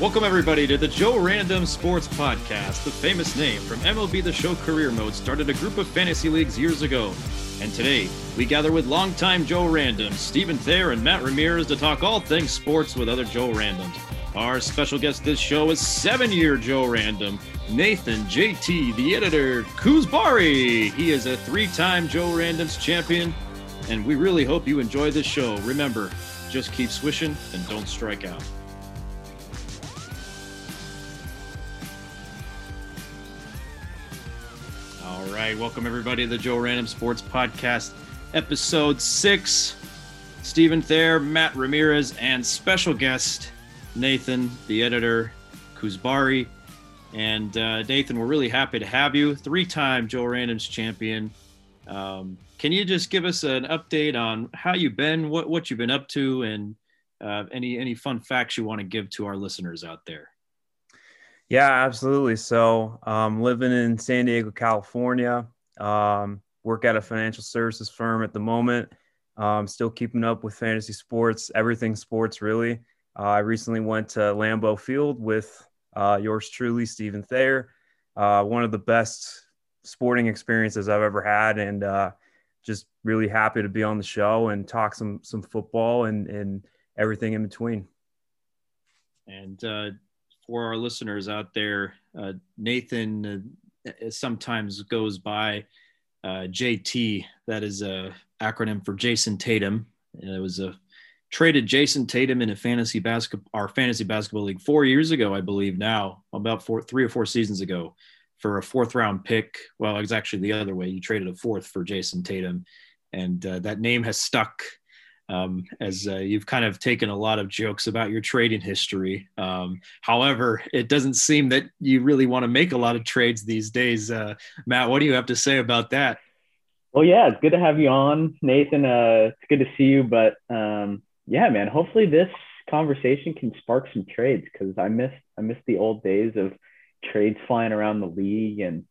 Welcome, everybody, to the Joe Random Sports Podcast. The famous name from MLB The Show Career Mode started a group of fantasy leagues years ago. And today, we gather with longtime Joe Randoms, Steven Thayer and Matt Ramirez, to talk all things sports with other Joe Randoms. Our special guest this show is seven year Joe Random, Nathan JT, the editor, Kuzbari. He is a three time Joe Randoms champion, and we really hope you enjoy this show. Remember, just keep swishing and don't strike out. All right, welcome everybody to the Joe Random Sports Podcast, episode six. Steven Thayer, Matt Ramirez, and special guest Nathan, the editor, Kuzbari. And uh, Nathan, we're really happy to have you. Three time Joe Randoms champion. Um, can you just give us an update on how you've been, what, what you've been up to, and uh, any, any fun facts you want to give to our listeners out there? Yeah, absolutely. So, um, living in San Diego, California, um, work at a financial services firm at the moment. Um, still keeping up with fantasy sports, everything sports, really. Uh, I recently went to Lambeau Field with uh, yours truly, Steven Thayer. Uh, one of the best sporting experiences I've ever had, and uh, just really happy to be on the show and talk some some football and and everything in between. And uh, for our listeners out there, uh, Nathan uh, sometimes goes by uh, JT. That is a acronym for Jayson Tatum. And it was a traded Jayson Tatum in a fantasy basketball, our fantasy basketball league four years ago, I believe. Now, about four, three or four seasons ago, for a fourth round pick. Well, it was actually the other way. You traded a fourth for Jayson Tatum, and uh, that name has stuck um, as uh, you've kind of taken a lot of jokes about your trading history. Um, however, it doesn't seem that you really want to make a lot of trades these days. Uh, Matt, what do you have to say about that? Well, yeah, it's good to have you on, Nathan. Uh, it's good to see you. But um, yeah, man, hopefully this conversation can spark some trades because I miss I miss the old days of trades flying around the league and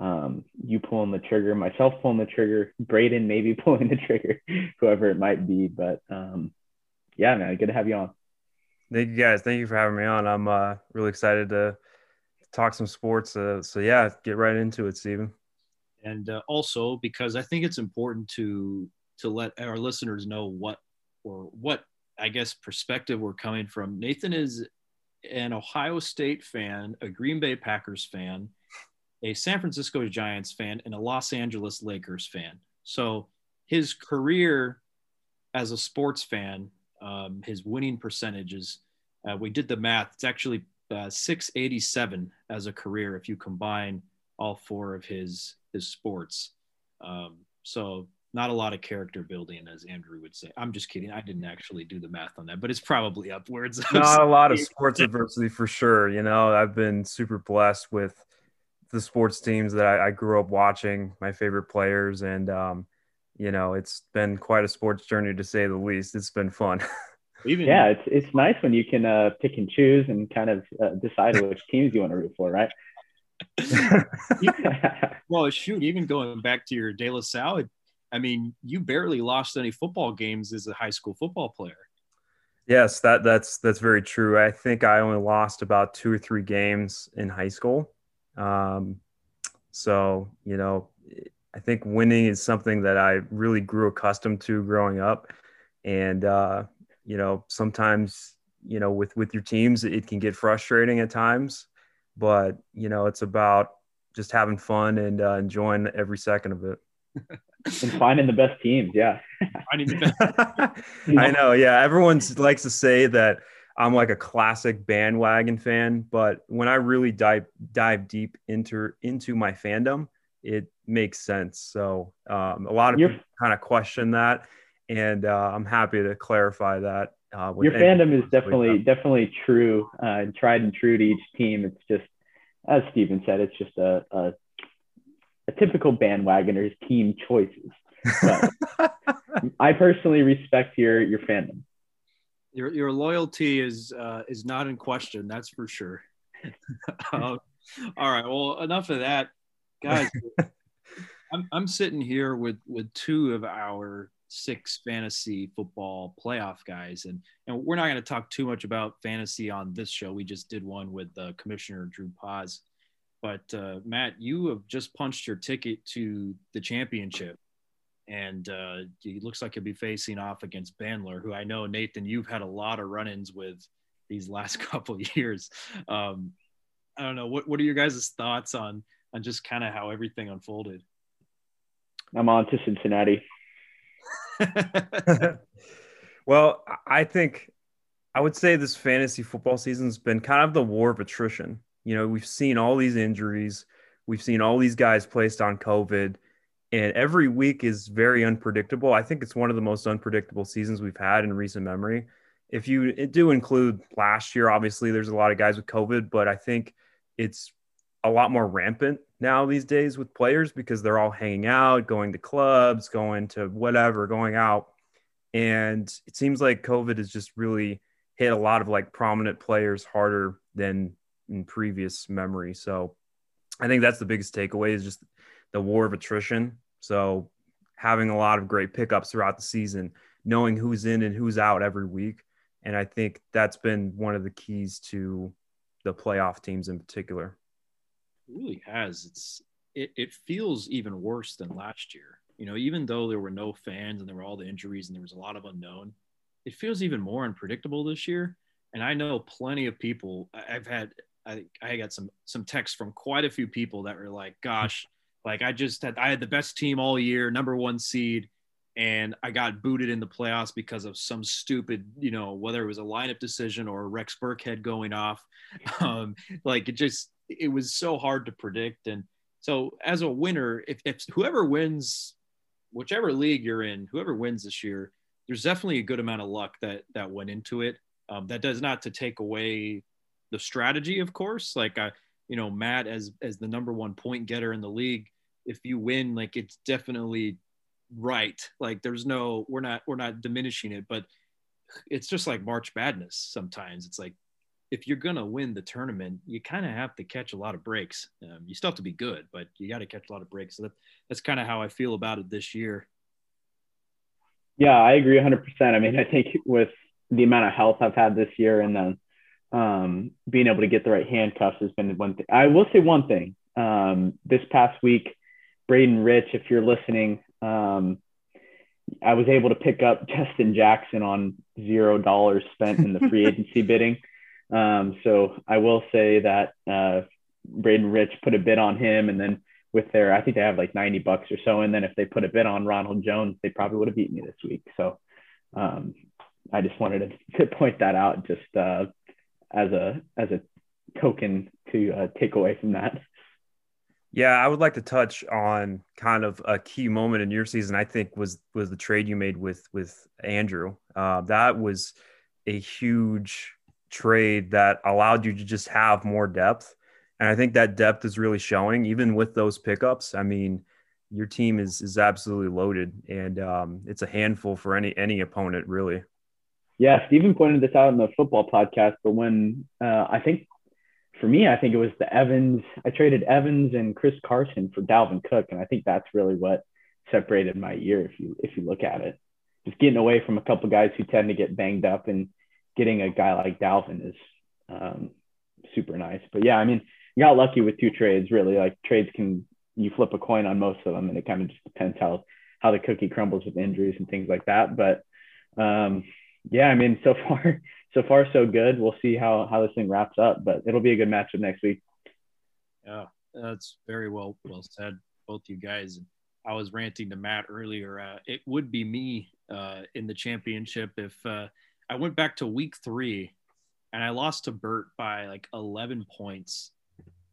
um, you pulling the trigger, myself pulling the trigger, Braden maybe pulling the trigger, whoever it might be. But um, yeah, man, good to have you on. Thank you guys. Thank you for having me on. I'm uh, really excited to talk some sports. Uh, so yeah, get right into it, Steven. And uh, also because I think it's important to to let our listeners know what or what I guess perspective we're coming from. Nathan is an Ohio State fan, a Green Bay Packers fan, a San Francisco Giants fan and a Los Angeles Lakers fan. So his career as a sports fan, um, his winning percentages, uh, we did the math. It's actually uh, 687 as a career if you combine all four of his his sports. Um, so not a lot of character building, as Andrew would say. I'm just kidding. I didn't actually do the math on that, but it's probably upwards. Not a lot of sports adversity for sure. You know, I've been super blessed with the sports teams that I, I grew up watching, my favorite players, and um, you know, it's been quite a sports journey to say the least. It's been fun. Even, yeah, it's it's nice when you can uh, pick and choose and kind of uh, decide which teams you want to root for, right? well, shoot, even going back to your De La Salle, I mean, you barely lost any football games as a high school football player. Yes, that that's that's very true. I think I only lost about two or three games in high school. Um, so, you know, I think winning is something that I really grew accustomed to growing up. And, uh, you know, sometimes, you know, with, with your teams, it can get frustrating at times, but, you know, it's about just having fun and uh, enjoying every second of it. and finding the best teams. Yeah. I know. Yeah. Everyone likes to say that I'm like a classic bandwagon fan, but when I really dive dive deep into into my fandom, it makes sense. So um, a lot of You're, people kind of question that, and uh, I'm happy to clarify that. Uh, your fandom is definitely definitely true, uh, tried and true to each team. It's just as Steven said, it's just a a, a typical bandwagoner's team choices. I personally respect your your fandom your your loyalty is uh, is not in question. That's for sure. um, all right. Well, enough of that, guys. I'm I'm sitting here with with two of our six fantasy football playoff guys. And, and we're not going to talk too much about fantasy on this show. We just did one with uh, Commissioner Drew Paz. But uh, Matt, you have just punched your ticket to the championship. And uh, it looks like he'll be facing off against Bandler, who I know, Nathan, you've had a lot of run ins with these last couple years. Um, I don't know. What, what are your guys' thoughts on, on just kind of how everything unfolded? I'm on to Cincinnati. well, I think I would say this fantasy football season's been kind of the war of attrition. You know, we've seen all these injuries, we've seen all these guys placed on COVID, and every week is very unpredictable. I think it's one of the most unpredictable seasons we've had in recent memory. If you do include last year, obviously there's a lot of guys with COVID, but I think it's a lot more rampant now these days with players because they're all hanging out, going to clubs, going to whatever, going out. And it seems like COVID has just really hit a lot of like prominent players harder than in previous memory. So I think that's the biggest takeaway is just the war of attrition. So having a lot of great pickups throughout the season, knowing who's in and who's out every week. And I think that's been one of the keys to the playoff teams in particular really has. It's it, it feels even worse than last year. You know, even though there were no fans and there were all the injuries and there was a lot of unknown, it feels even more unpredictable this year. And I know plenty of people. I've had I I got some some texts from quite a few people that were like, "Gosh, like I just had I had the best team all year, number one seed." and I got booted in the playoffs because of some stupid, you know, whether it was a lineup decision or Rex Burkhead going off. Um, like it just, it was so hard to predict. And so as a winner, if, if whoever wins, whichever league you're in, whoever wins this year, there's definitely a good amount of luck that that went into it. Um, that does not to take away the strategy, of course. Like I, you know, Matt as as the number one point getter in the league, if you win, like it's definitely right. Like there's no, we're not we're not diminishing it, but it's just like March Madness. Sometimes it's like if you're gonna win the tournament, you kind of have to catch a lot of breaks. Um, you still have to be good, but you got to catch a lot of breaks. So that, that's kind of how I feel about it this year. Yeah, I agree 100%. I mean, I think with the amount of health I've had this year and then um, being able to get the right handcuffs has been one thing. I will say one thing. Um, this past week, Braden Rich, if you're listening, um, I was able to pick up Justin Jackson on zero dollars spent in the free agency bidding. Um, so I will say that uh, Braden Rich put a bid on him, and then with their, I think they have like 90 bucks or so. And then if they put a bid on Ronald Jones, they probably would have beat me this week. So um, I just wanted to, to point that out just uh, as a as a token to uh, take away from that. Yeah, I would like to touch on kind of a key moment in your season. I think was was the trade you made with with Andrew. Uh, that was a huge trade that allowed you to just have more depth. And I think that depth is really showing, even with those pickups. I mean, your team is is absolutely loaded, and um, it's a handful for any any opponent, really. Yeah, Stephen pointed this out in the football podcast, but when uh, I think for me, I think it was the Evans. I traded Evans and Chris Carson for Dalvin Cook, and I think that's really what separated my year. If you if you look at it, just getting away from a couple guys who tend to get banged up and getting a guy like Dalvin is um, super nice. But yeah, I mean, you got lucky with two trades. Really, like trades can you flip a coin on most of them, and it kind of just depends how how the cookie crumbles with injuries and things like that. But um, yeah, I mean, so far so far so good. We'll see how how this thing wraps up, but it'll be a good matchup next week. Yeah, that's very well well said, both you guys. I was ranting to Matt earlier. Uh, it would be me uh, in the championship if uh, I went back to week three and I lost to Burt by like 11 points.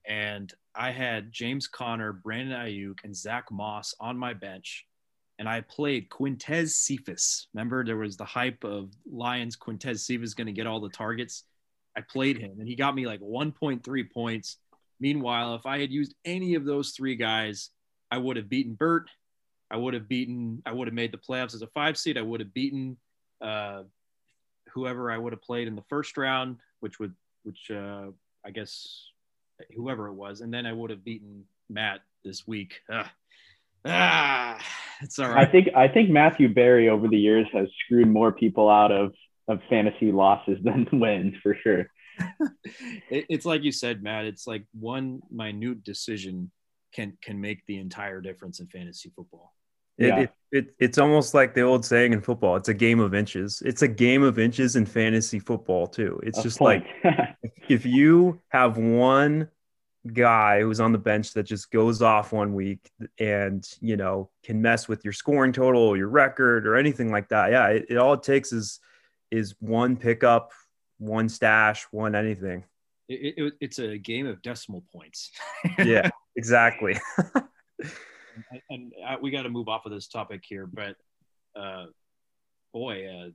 And I had James Conner, Brandon Aiyuk, and Zach Moss on my bench. And I played Quintez Cephus. Remember, there was the hype of Lions Quintez Cephus going to get all the targets. I played him and he got me like 1.3 points. Meanwhile, if I had used any of those three guys, I would have beaten Burt. I would have beaten, I would have made the playoffs as a five seed. I would have beaten uh, whoever I would have played in the first round, which would, which uh, I guess whoever it was, and then I would have beaten Matt this week. Ugh. Ah, it's all right. I think I think Matthew Berry over the years has screwed more people out of of fantasy losses than wins for sure. it, it's like you said, Matt. It's like one minute decision can can make the entire difference in fantasy football. It, yeah. it, it, it's almost like the old saying in football it's a game of inches it's a game of inches in fantasy football too it's a just point. like if you have one guy who's on the bench that just goes off one week and you know can mess with your scoring total or your record or anything like that. Yeah it, it all it takes is is one pickup one stash one anything. It, it's a game of decimal points. Yeah exactly. And, and uh, we got to move off of this topic here, but uh, boy, uh,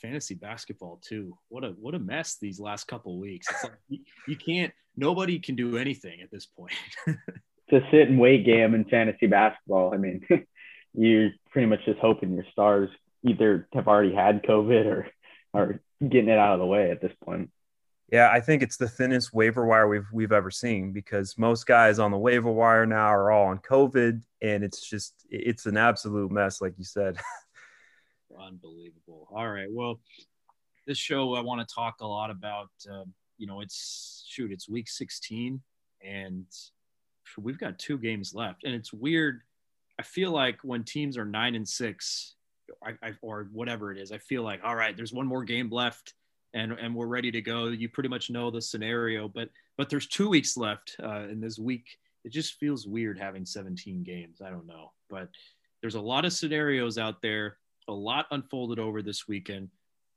fantasy basketball too. What a what a mess these last couple weeks. Like you, you, can't. Nobody can do anything at this point. to sit and wait game in fantasy basketball. I mean, you're pretty much just hoping your stars either have already had COVID or are getting it out of the way at this point. Yeah, I think it's the thinnest waiver wire we've we've ever seen because most guys on the waiver wire now are all on COVID, and it's just it's an absolute mess, like you said. Unbelievable. All right, well, this show I want to talk a lot about. Uh, you know, it's shoot, it's week 16, and we've got two games left, and it's weird. I feel like when teams are nine and six, I, I, or whatever it is, I feel like all right, there's one more game left and and we're ready to go. You pretty much know the scenario, but but there's two weeks left uh, in this week. It just feels weird having 17 games. I don't know, but there's a lot of scenarios out there. A lot unfolded over this weekend.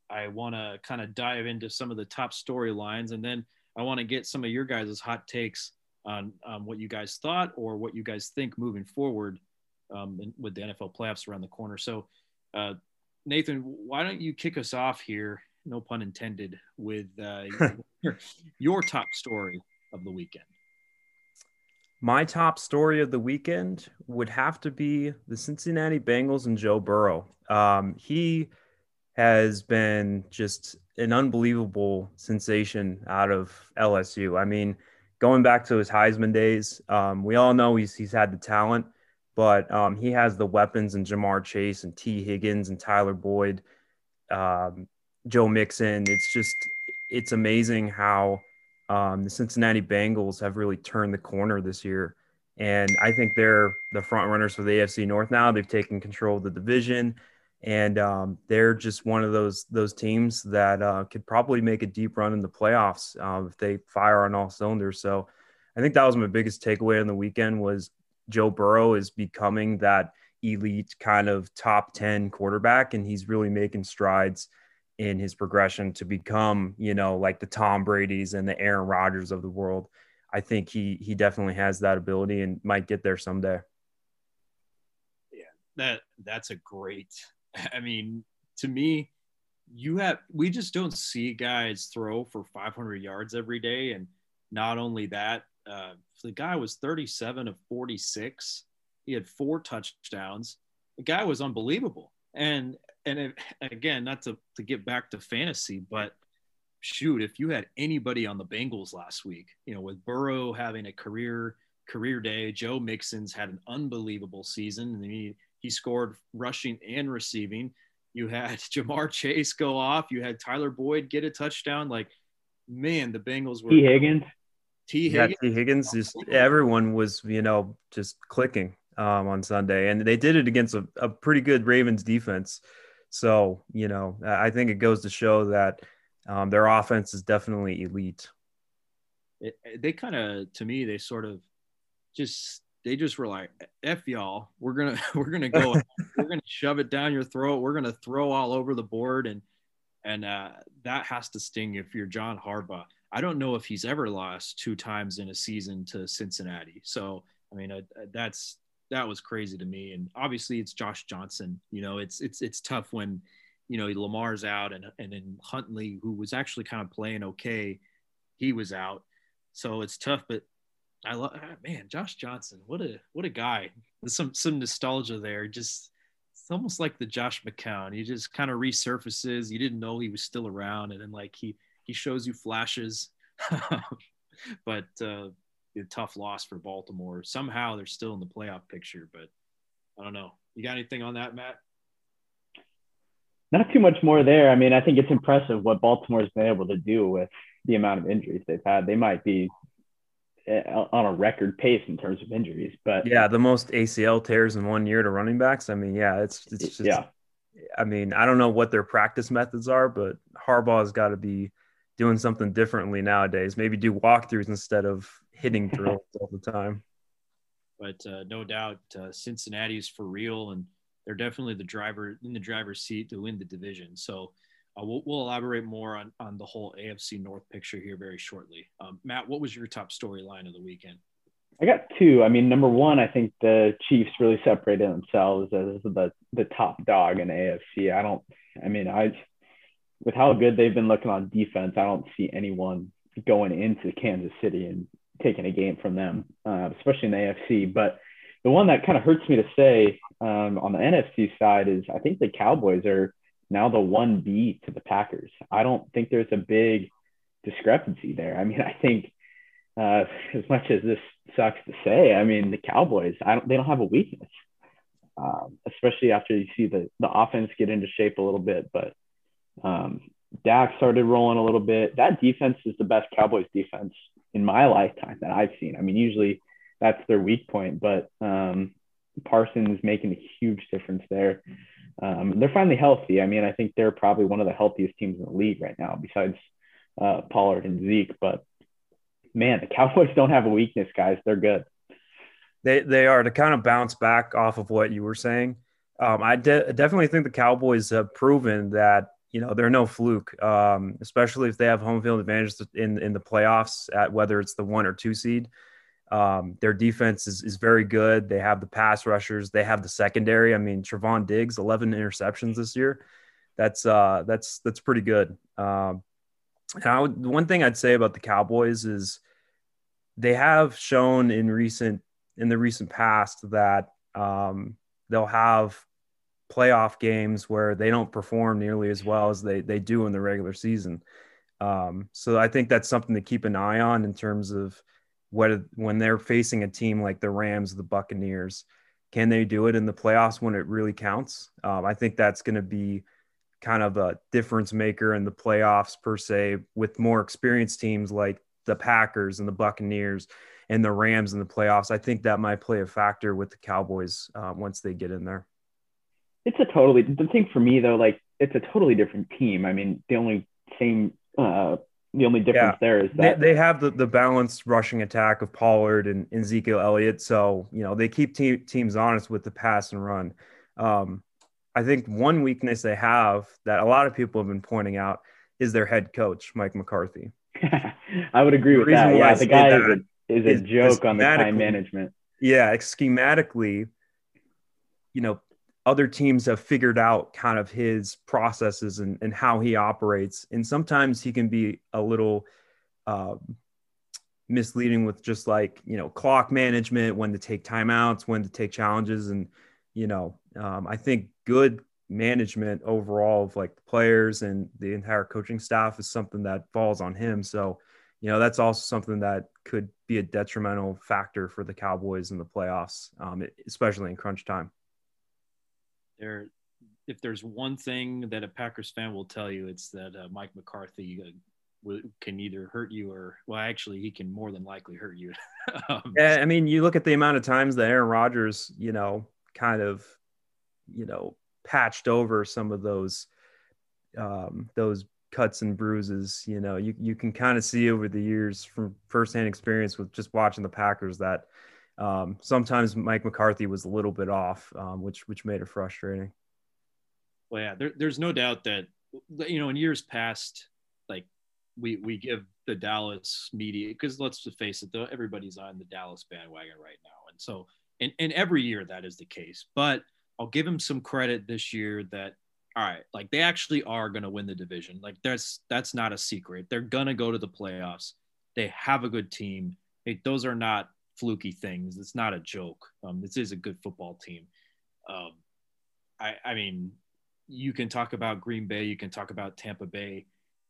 I want to kind of dive into some of the top storylines, and then I want to get some of your guys' hot takes on um, what you guys thought or what you guys think moving forward um, with the NFL playoffs around the corner. So, uh, Nathan, why don't you kick us off here no pun intended, with uh, your, your top story of the weekend. My top story of the weekend would have to be the Cincinnati Bengals and Joe Burrow. Um, he has been just an unbelievable sensation out of LSU. I mean, going back to his Heisman days, um, we all know he's he's had the talent, but um, he has the weapons in Ja'Marr Chase and Tee Higgins and Tyler Boyd. Um, Joe Mixon. It's just it's amazing how um, the Cincinnati Bengals have really turned the corner this year, and I think they're the front runners for the AFC North now. They've taken control of the division, and um, they're just one of those those teams that uh, could probably make a deep run in the playoffs uh, if they fire on all cylinders. So, I think that was my biggest takeaway on the weekend was Joe Burrow is becoming that elite kind of top ten quarterback, and he's really making strides in his progression to become, you know, like the Tom Brady's and the Aaron Rodgers of the world. I think he he definitely has that ability and might get there someday. Yeah, that that's a great. I mean, to me, you have we just don't see guys throw for 500 yards every day, and not only that, uh, the guy was 37 of 46. He had four touchdowns. The guy was unbelievable, and and it, again, not to, to get back to fantasy, but shoot, if you had anybody on the Bengals last week, you know, with Burrow having a career career day, Joe Mixon's had an unbelievable season. and he he scored rushing and receiving. You had Ja'Marr Chase go off. You had Tyler Boyd get a touchdown. Like, man, the Bengals were. Tee Higgins. Tee Higgins. Yeah, Tee Higgins. Just everyone was, you know, just clicking um, on Sunday, and they did it against a, a pretty good Ravens defense. So, you know, I think it goes to show that um, their offense is definitely elite. It, they kind of, to me, they sort of just they just were like, "F y'all, we're gonna we're gonna go, we're gonna shove it down your throat, we're gonna throw all over the board," and and uh, that has to sting if you're John Harbaugh. I don't know if he's ever lost two times in a season to Cincinnati. So I mean, uh, that's that was crazy to me. And obviously, it's Josh Johnson. You know, it's it's it's tough when you know Lamar's out and and then Huntley, who was actually kind of playing okay, he was out. So it's tough. But I love ah, man, Josh Johnson. What a what a guy. There's some some nostalgia there. Just it's almost like the Josh McCown. He just kind of resurfaces. You didn't know he was still around, and then like he he shows you flashes. but uh, a tough loss for Baltimore. Somehow they're still in the playoff picture, but I don't know. You got anything on that, Matt? Not too much more there. I mean, I think it's impressive what Baltimore's been able to do with the amount of injuries they've had. They might be eh, on a record pace in terms of injuries, but yeah, the most ACL tears in one year to running backs. I mean, yeah, it's it's just yeah. I mean, I don't know what their practice methods are, but Harbaugh's got to be doing something differently nowadays. Maybe do walkthroughs instead of hitting drills all the time. But uh, no doubt, uh, is for real, and they're definitely the driver in the driver's seat to win the division. So uh, we'll, we'll, elaborate more on on the whole AFC North picture here very shortly. Um, Matt, what was your top storyline of the weekend? I got two. I mean, number one, I think the Chiefs really separated themselves as the the top dog in AFC. I don't. I mean, I with how good they've been looking on defense, I don't see anyone going into Kansas City and taking a game from them, uh, especially in the AFC. But the one that kind of hurts me to say um, on the NFC side is I think the Cowboys are now the one B to the Packers. I don't think there's a big discrepancy there. I mean, I think uh, as much as this sucks to say, I mean the Cowboys, I don't, they don't have a weakness, um, especially after you see the the offense get into shape a little bit. But um, Dak started rolling a little bit. That defense is the best Cowboys defense in my lifetime that I've seen. I mean, usually that's their weak point, but um, Parsons making a huge difference there. Um, they're finally healthy. I mean, I think they're probably one of the healthiest teams in the league right now, besides uh, Pollard and Zeke. But man, the Cowboys don't have a weakness, guys. They're good. They they are to kind of bounce back off of what you were saying. Um, I de- definitely think the Cowboys have proven that you know they're no fluke, um, especially if they have home field advantage in in the playoffs at whether it's the one or two seed. Um, their defense is, is very good. They have the pass rushers. They have the secondary. I mean, Trevon Diggs, 11 interceptions this year. That's uh, that's that's pretty good. Um, and I would, one thing I'd say about the Cowboys is they have shown in recent in the recent past that um, they'll have playoff games where they don't perform nearly as well as they they do in the regular season. Um, so I think that's something to keep an eye on in terms of what when they're facing a team like the Rams, the Buccaneers, can they do it in the playoffs when it really counts? Um, I think that's going to be kind of a difference maker in the playoffs per se with more experienced teams like the Packers and the Buccaneers and the Rams in the playoffs. I think that might play a factor with the Cowboys uh, once they get in there it's a totally the thing for me though. Like it's a totally different team. I mean, the only same uh, the only difference yeah. there is that they, they have the, the balanced rushing attack of Pollard and, and Ezekiel Elliott. So, you know, they keep te- teams honest with the pass and run. Um, I think one weakness they have that a lot of people have been pointing out is their head coach, Mike McCarthy. I would agree the with that. Yeah, the guy is a, is a is, joke on the time management. Yeah, schematically, you know, other teams have figured out kind of his processes and, and how he operates. And sometimes he can be a little uh, misleading with just like, you know, clock management, when to take timeouts, when to take challenges. And, you know, um, I think good management overall of like the players and the entire coaching staff is something that falls on him. So, you know, that's also something that could be a detrimental factor for the Cowboys in the playoffs, um, especially in crunch time there if there's one thing that a Packers fan will tell you, it's that uh, Mike McCarthy uh, can either hurt you or, well, actually, he can more than likely hurt you. um, yeah, I mean, you look at the amount of times that Aaron Rodgers, you know, kind of, you know, patched over some of those, um, those cuts and bruises. You know, you you can kind of see over the years from firsthand experience with just watching the Packers that um, sometimes Mike McCarthy was a little bit off, um, which which made it frustrating. Well, yeah, there, there's no doubt that you know in years past, like we we give the Dallas media because let's face it, though everybody's on the Dallas bandwagon right now, and so and, and every year that is the case. But I'll give him some credit this year that all right, like they actually are going to win the division. Like that's that's not a secret. They're going to go to the playoffs. They have a good team. those are not fluky things. It's not a joke. Um, this is a good football team. Um, I, I mean, you can talk about Green Bay, you can talk about Tampa Bay,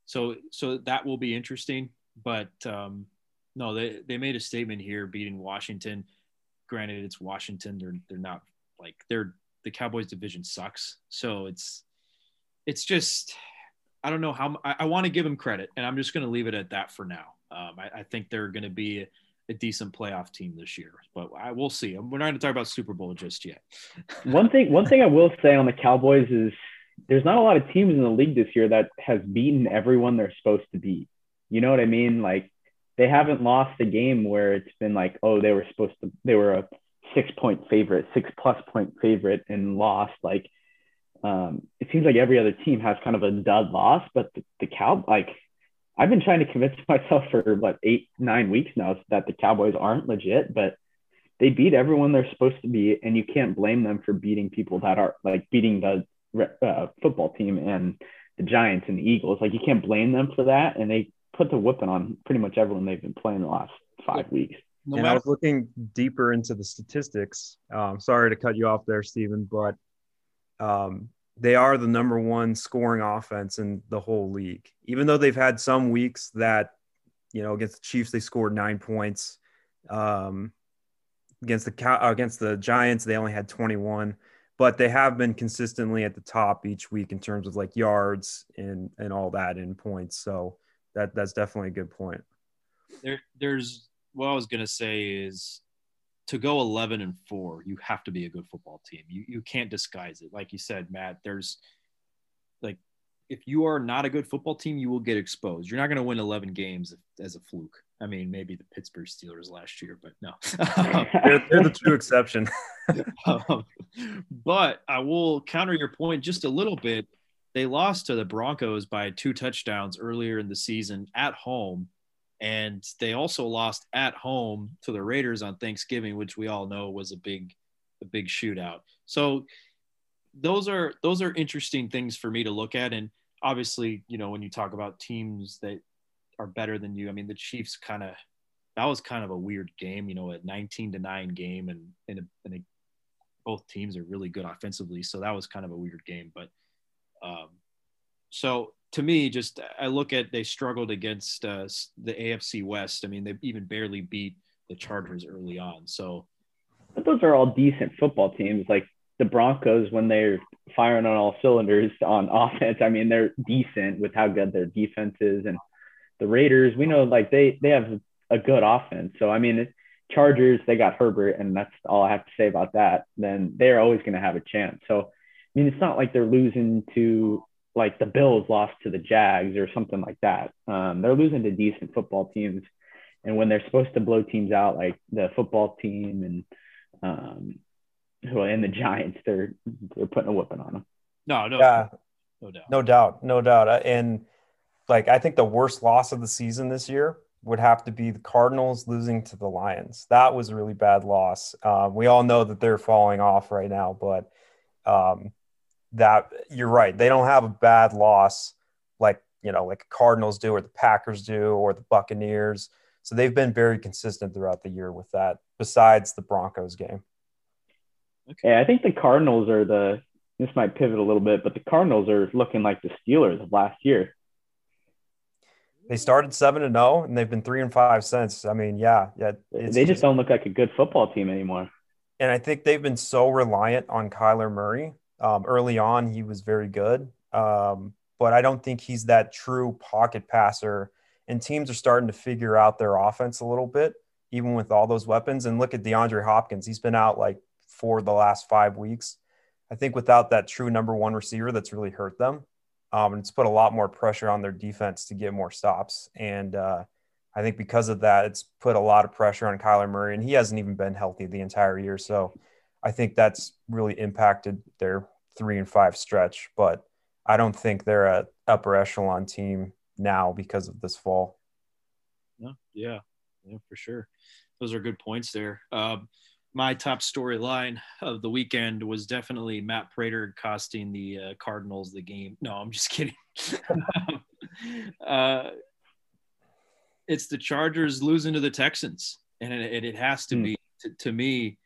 so so that will be interesting. But um, no, they they made a statement here beating Washington. Granted, it's Washington; they're they're not like they're the Cowboys division sucks. So it's it's just I don't know how I, I want to give them credit, and I'm just going to leave it at that for now. Um, I, I, think they're going to be a decent playoff team this year, but I will see. We're not going to talk about Super Bowl just yet. one thing, one thing I will say on the Cowboys is there's not a lot of teams in the league this year that has beaten everyone they're supposed to beat. You know what I mean? Like they haven't lost a game where it's been like, oh, they were supposed to, they were a six point favorite, six plus point favorite and lost. Like um, it seems like every other team has kind of a dud loss, but the, the cow like I've been trying to convince myself for what eight nine weeks now that the Cowboys aren't legit, but they beat everyone they're supposed to be, and you can't blame them for beating people that are like beating the uh, football team and the Giants and the Eagles. Like you can't blame them for that, and they put the whipping on pretty much everyone they've been playing the last five weeks. No and I was looking deeper into the statistics. Um, sorry to cut you off there, Steven, but um, they are the number one scoring offense in the whole league. Even though they've had some weeks that, you know, against the Chiefs they scored nine points. Um, against the uh, against the Giants they only had 21, but they have been consistently at the top each week in terms of like yards and and all that in points. So that that's definitely a good point. There, there's what I was gonna say is to go 11 and 4 you have to be a good football team. You, you can't disguise it. Like you said matt there's like if you are not a good football team you will get exposed. You're not going to win 11 games as a fluke. I mean maybe the pittsburgh steelers last year but no. They're, they're, the true exception. Um, but i will counter your point just a little bit. They lost to the broncos by two touchdowns earlier in the season at home and they also lost at home to the Raiders on Thanksgiving, which we all know was a big, a big shootout. So those are those are interesting things for me to look at. And obviously, you know, when you talk about teams that are better than you, I mean, the Chiefs kind of that was kind of a weird game, you know, a 19 to nine game, and and, a, and a, both teams are really good offensively, so that was kind of a weird game. But um, so to me, just I look at they struggled against uh, the AFC West. I mean, they even barely beat the Chargers early on. So, but those are all decent football teams. Like the Broncos, when they're firing on all cylinders on offense, I mean, they're decent with how good their defense is. And the Raiders, we know like they they have a good offense. So I mean, Chargers, they got Herbert, and that's all I have to say about that. Then they're always going to have a chance. So I mean, it's not like they're losing to like the Bills lost to the Jags or something like that. Um, they're losing to decent football teams, and when they're supposed to blow teams out like the football team and um, who and the Giants, they're they're putting a whooping on them. No, no, yeah, no doubt, no doubt, no doubt. Uh, and like I think the worst loss of the season this year would have to be the Cardinals losing to the Lions. That was a really bad loss. Um, we all know that they're falling off right now, but um, that you're right. They don't have a bad loss like, you know, like Cardinals do or the Packers do or the Buccaneers. So they've been very consistent throughout the year with that, besides the Broncos game. Okay. Yeah, I think the Cardinals are the this might pivot a little bit, but the Cardinals are looking like the Steelers of last year. They started seven and zero, oh, and they've been three and five since. I mean, yeah, yeah. They just don't look like a good football team anymore. And I think they've been so reliant on Kyler Murray um, early on, he was very good, um, but I don't think he's that true pocket passer. And teams are starting to figure out their offense a little bit, even with all those weapons. And look at DeAndre Hopkins; he's been out like for the last five weeks. I think without that true number one receiver, that's really hurt them. Um, and it's put a lot more pressure on their defense to get more stops. And uh, I think because of that, it's put a lot of pressure on Kyler Murray, and he hasn't even been healthy the entire year. So I think that's really impacted their three and five stretch, but I don't think they're a upper echelon team now because of this fall. No, yeah, yeah, for sure. Those are good points there. Um, my top storyline of the weekend was definitely Matt Prater costing the uh, Cardinals the game. No, I'm just kidding. uh, it's the Chargers losing to the Texans, and it, it has to mm. be to, to me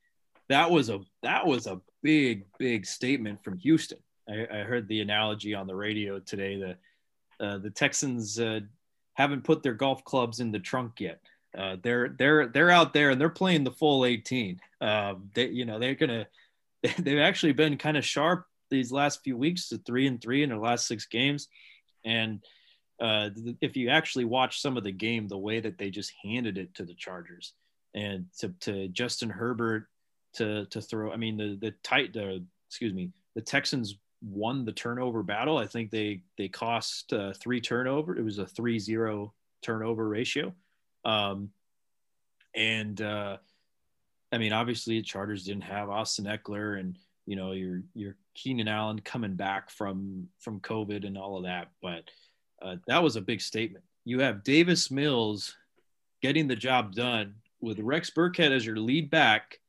that was a that was a big big statement from Houston. I, I heard the analogy on the radio today. that uh, the Texans uh, haven't put their golf clubs in the trunk yet. Uh, they're they're they're out there and they're playing the full 18. Um, they you know they're gonna they've actually been kind of sharp these last few weeks to three and three in their last six games. And uh, if you actually watch some of the game, the way that they just handed it to the Chargers and to, to Justin Herbert to to throw, I mean the the tight the excuse me the Texans won the turnover battle. I think they they cost uh, three turnover. It was a three zero turnover ratio. Um, and uh, I mean, obviously, the Chargers didn't have Austin Ekeler and you know your your Keenan Allen coming back from from COVID and all of that, but uh, that was a big statement. You have Davis Mills getting the job done with Rex Burkhead as your lead back,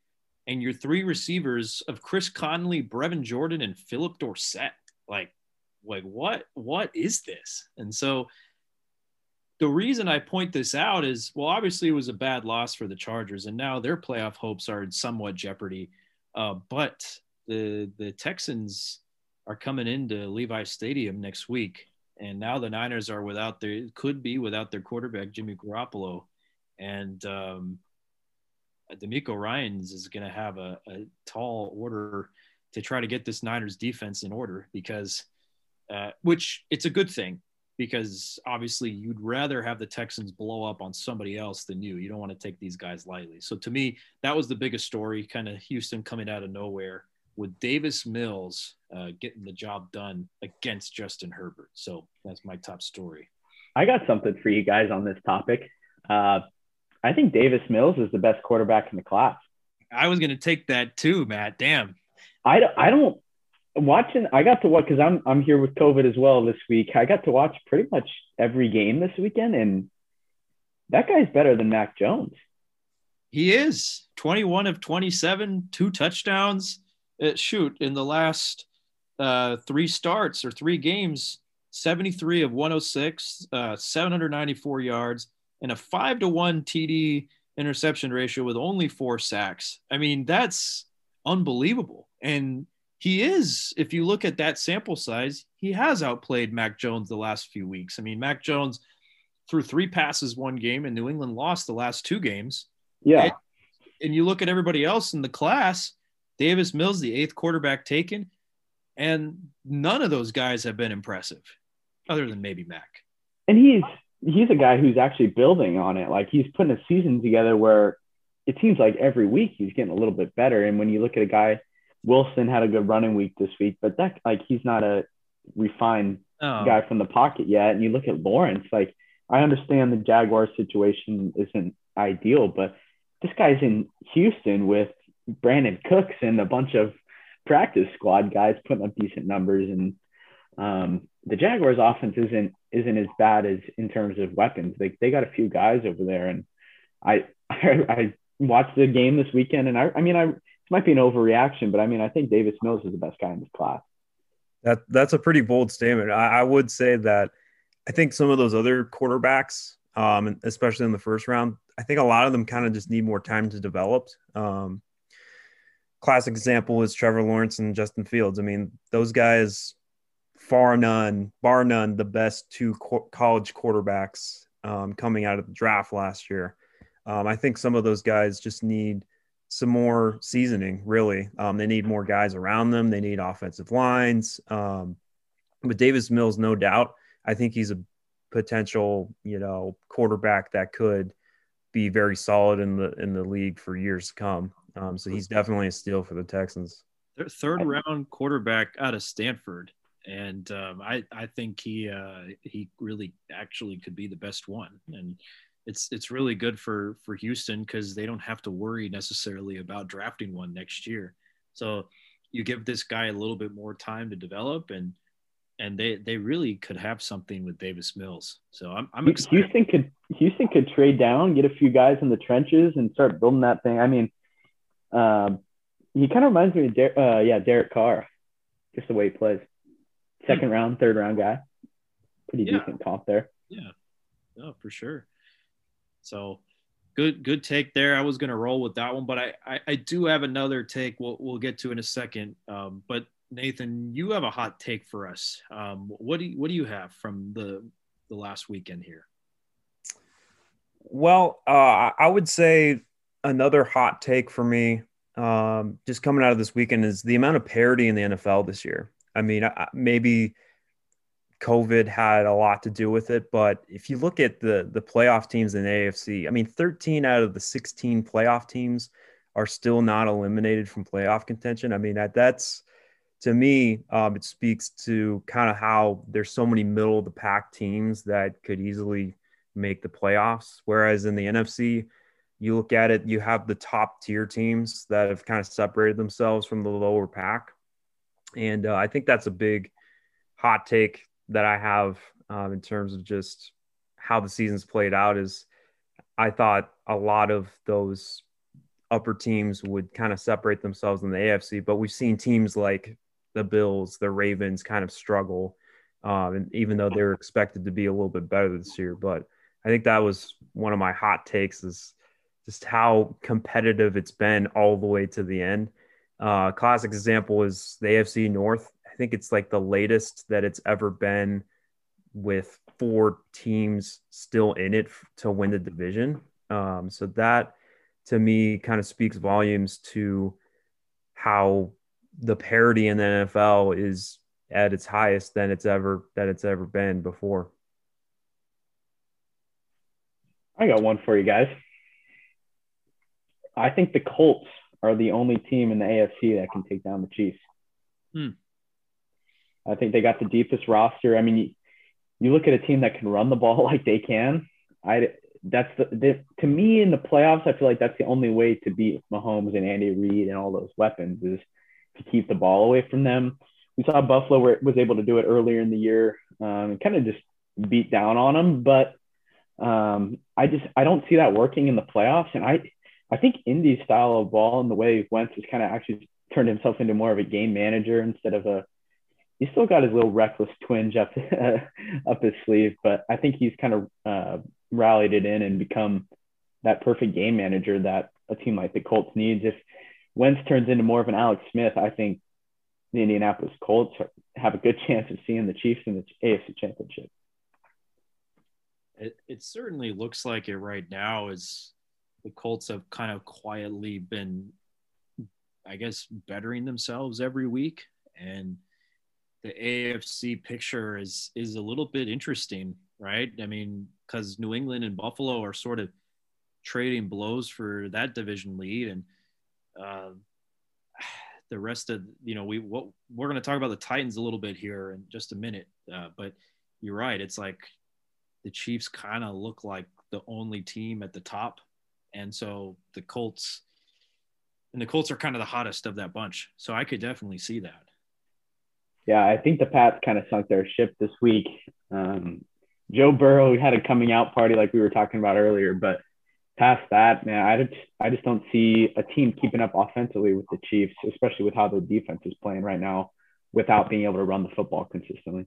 and your three receivers of Chris Conley, Brevin Jordan, and Phillip Dorsett. Like, like what what is this? And so the reason I point this out is well, obviously it was a bad loss for the Chargers, and now their playoff hopes are in somewhat jeopardy. Uh, but the the Texans are coming into Levi Stadium next week, and now the Niners are without their could be without their quarterback Jimmy Garoppolo, and um, DeMeco Ryans is going to have a, a, tall order to try to get this Niners defense in order because, uh, which it's a good thing because obviously you'd rather have the Texans blow up on somebody else than you. You don't want to take these guys lightly. So to me, that was the biggest story, kind of Houston coming out of nowhere with Davis Mills uh, getting the job done against Justin Herbert. So that's my top story. I got something for you guys on this topic. Uh, I think Davis Mills is the best quarterback in the class. I was going to take that too, Matt. Damn. I, I don't watching. I got to watch because I'm I'm here with COVID as well this week. I got to watch pretty much every game this weekend, and that guy's better than Mac Jones. He is 21 of 27, two touchdowns uh, shoot, in the last uh, three starts or three games, 73 of 106, uh, 794 yards, and a five to one TD interception ratio with only four sacks. I mean, that's unbelievable. And he is, if you look at that sample size, he has outplayed Mac Jones the last few weeks. I mean, Mac Jones threw three passes one game, and New England lost the last two games. Yeah. And, and you look at everybody else in the class, Davis Mills, the eighth quarterback taken, and none of those guys have been impressive, other than maybe Mac. And he's he's a guy who's actually building on it. Like he's putting a season together where it seems like every week he's getting a little bit better. And when you look at a guy, Wilson had a good running week this week, but that like he's not a refined oh. guy from the pocket yet. And you look at Lawrence, like I understand the Jaguar situation isn't ideal, but this guy's in Houston with Brandin Cooks and a bunch of practice squad guys putting up decent numbers. And um, the Jaguars' offense isn't isn't as bad as in terms of weapons. They they got a few guys over there, and I I, I watched the game this weekend, and I I mean I this might be an overreaction, but I mean I think Davis Mills is the best guy in this class. That that's a pretty bold statement. I, I would say that I think some of those other quarterbacks, um, especially in the first round, I think a lot of them kind of just need more time to develop. Um, classic example is Trevor Lawrence and Justin Fields. I mean, those guys, far none, bar none, the best two co- college quarterbacks um, coming out of the draft last year. Um, I think some of those guys just need some more seasoning, really. Um, they need more guys around them, they need offensive lines. Um, but Davis Mills, no doubt, I think he's a potential, you know, quarterback that could be very solid in the in the league for years to come. Um, so he's definitely a steal for the Texans. Third round quarterback out of Stanford, and um, I I think he uh, he really actually could be the best one, and it's it's really good for for Houston because they don't have to worry necessarily about drafting one next year. So you give this guy a little bit more time to develop and and they they really could have something with Davis Mills. So I'm, I'm excited. Houston could Houston could trade down, get a few guys in the trenches, and start building that thing. I mean, um, he kind of reminds me of Der- uh, yeah Derek Carr, just the way he plays. Second round, third round guy, pretty yeah. decent comp there. Yeah, no, for sure. So good, good take there. I was gonna roll with that one, but I, I, I do have another take. We'll, we'll get to in a second. Um, but Nathan, you have a hot take for us. Um, what do you, what do you have from the the last weekend here? Well, uh, I would say another hot take for me um, just coming out of this weekend is the amount of parity in the NFL this year. I mean, maybe COVID had a lot to do with it, but if you look at the the playoff teams in the AFC, I mean, 13 out of the 16 playoff teams are still not eliminated from playoff contention. I mean, that that's to me, um, it speaks to kind of how there's so many middle of the pack teams that could easily make the playoffs. Whereas in the NFC, you look at it, you have the top tier teams that have kind of separated themselves from the lower pack. And uh, I think that's a big hot take that I have um, in terms of just how the season's played out is I thought a lot of those upper teams would kind of separate themselves in the AFC, but we've seen teams like the Bills, the Ravens kind of struggle. Um, and even though they're expected to be a little bit better this year, but I think that was one of my hot takes is just how competitive it's been all the way to the end. Uh, classic example is the AFC North. I think it's like the latest that it's ever been with four teams still in it to win the division. Um, so that to me kind of speaks volumes to how the parity in the NFL is at its highest than it's ever that it's ever been before. I got one for you guys. I think the Colts are the only team in the AFC that can take down the Chiefs. Hmm. I think they got the deepest roster. I mean, you, you look at a team that can run the ball like they can. I that's the, the, to me in the playoffs. I feel like that's the only way to beat Mahomes and Andy Reid and all those weapons is to keep the ball away from them. We saw Buffalo where it was able to do it earlier in the year um, and kind of just beat down on them, but um, I just I don't see that working in the playoffs. And I I think Indy's style of ball and the way Wentz has kind of actually turned himself into more of a game manager instead of a he's still got his little reckless twinge up up his sleeve, but I think he's kind of uh, rallied it in and become that perfect game manager that a team like the Colts needs. If Wentz turns into more of an Alex Smith, I think the Indianapolis Colts have a good chance of seeing the Chiefs in the AFC Championship. It, it certainly looks like it right now as the Colts have kind of quietly been, I guess, bettering themselves every week. And the AFC picture is is a little bit interesting, right? I mean, because New England and Buffalo are sort of trading blows for that division lead, and uh, the rest of you know we what we're going to talk about the Titans a little bit here in just a minute, uh, but you're right. It's like the Chiefs kind of look like the only team at the top, and so the Colts and the Colts are kind of the hottest of that bunch. So I could definitely see that. Yeah, I think the Pats kind of sunk their ship this week. Um, Joe Burrow had a coming out party like we were talking about earlier, but past that, man, I just I just don't see a team keeping up offensively with the Chiefs, especially with how the defense is playing right now, without being able to run the football consistently.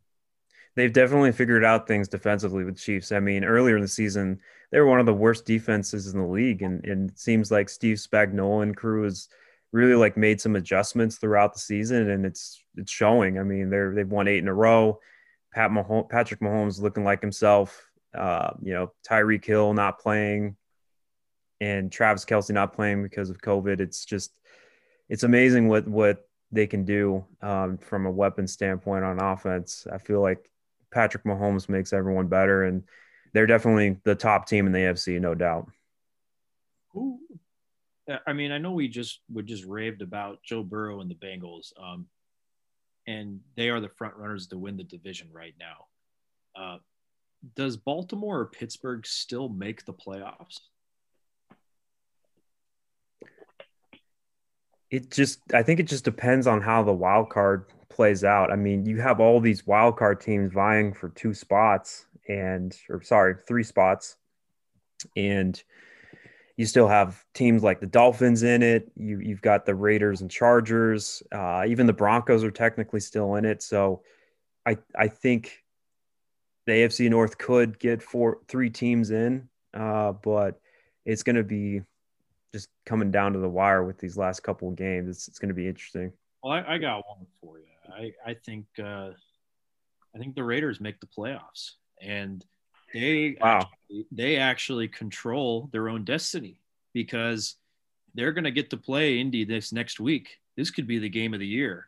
They've definitely figured out things defensively with Chiefs. I mean, earlier in the season, they were one of the worst defenses in the league, and, and it seems like Steve Spagnuolo and crew has really like made some adjustments throughout the season, and it's it's showing. I mean, they're they've won eight in a row. Pat Mahomes, Patrick Mahomes looking like himself. Uh, you know, Tyreek Hill not playing, and Travis Kelce not playing because of COVID. It's just it's amazing what what they can do um, from a weapon standpoint on offense. I feel like Patrick Mahomes makes everyone better, and they're definitely the top team in the AFC, no doubt. Who? I mean, I know we just we just raved about Joe Burrow and the Bengals, um, and they are the front runners to win the division right now. Uh, does Baltimore or Pittsburgh still make the playoffs? It just, I think it just depends on how the wild card plays out. I mean, you have all these wild card teams vying for two spots and, or sorry, three spots. And you still have teams like the Dolphins in it. You, you've got the Raiders and Chargers. Uh, even the Broncos are technically still in it. So I, I think the AFC North could get four, three teams in, uh, but it's going to be just coming down to the wire with these last couple of games. It's, it's going to be interesting. Well, I, I got one for you. I, I think uh, I think the Raiders make the playoffs, and they wow. actually, they actually control their own destiny because they're going to get to play Indy this next week. This could be the game of the year.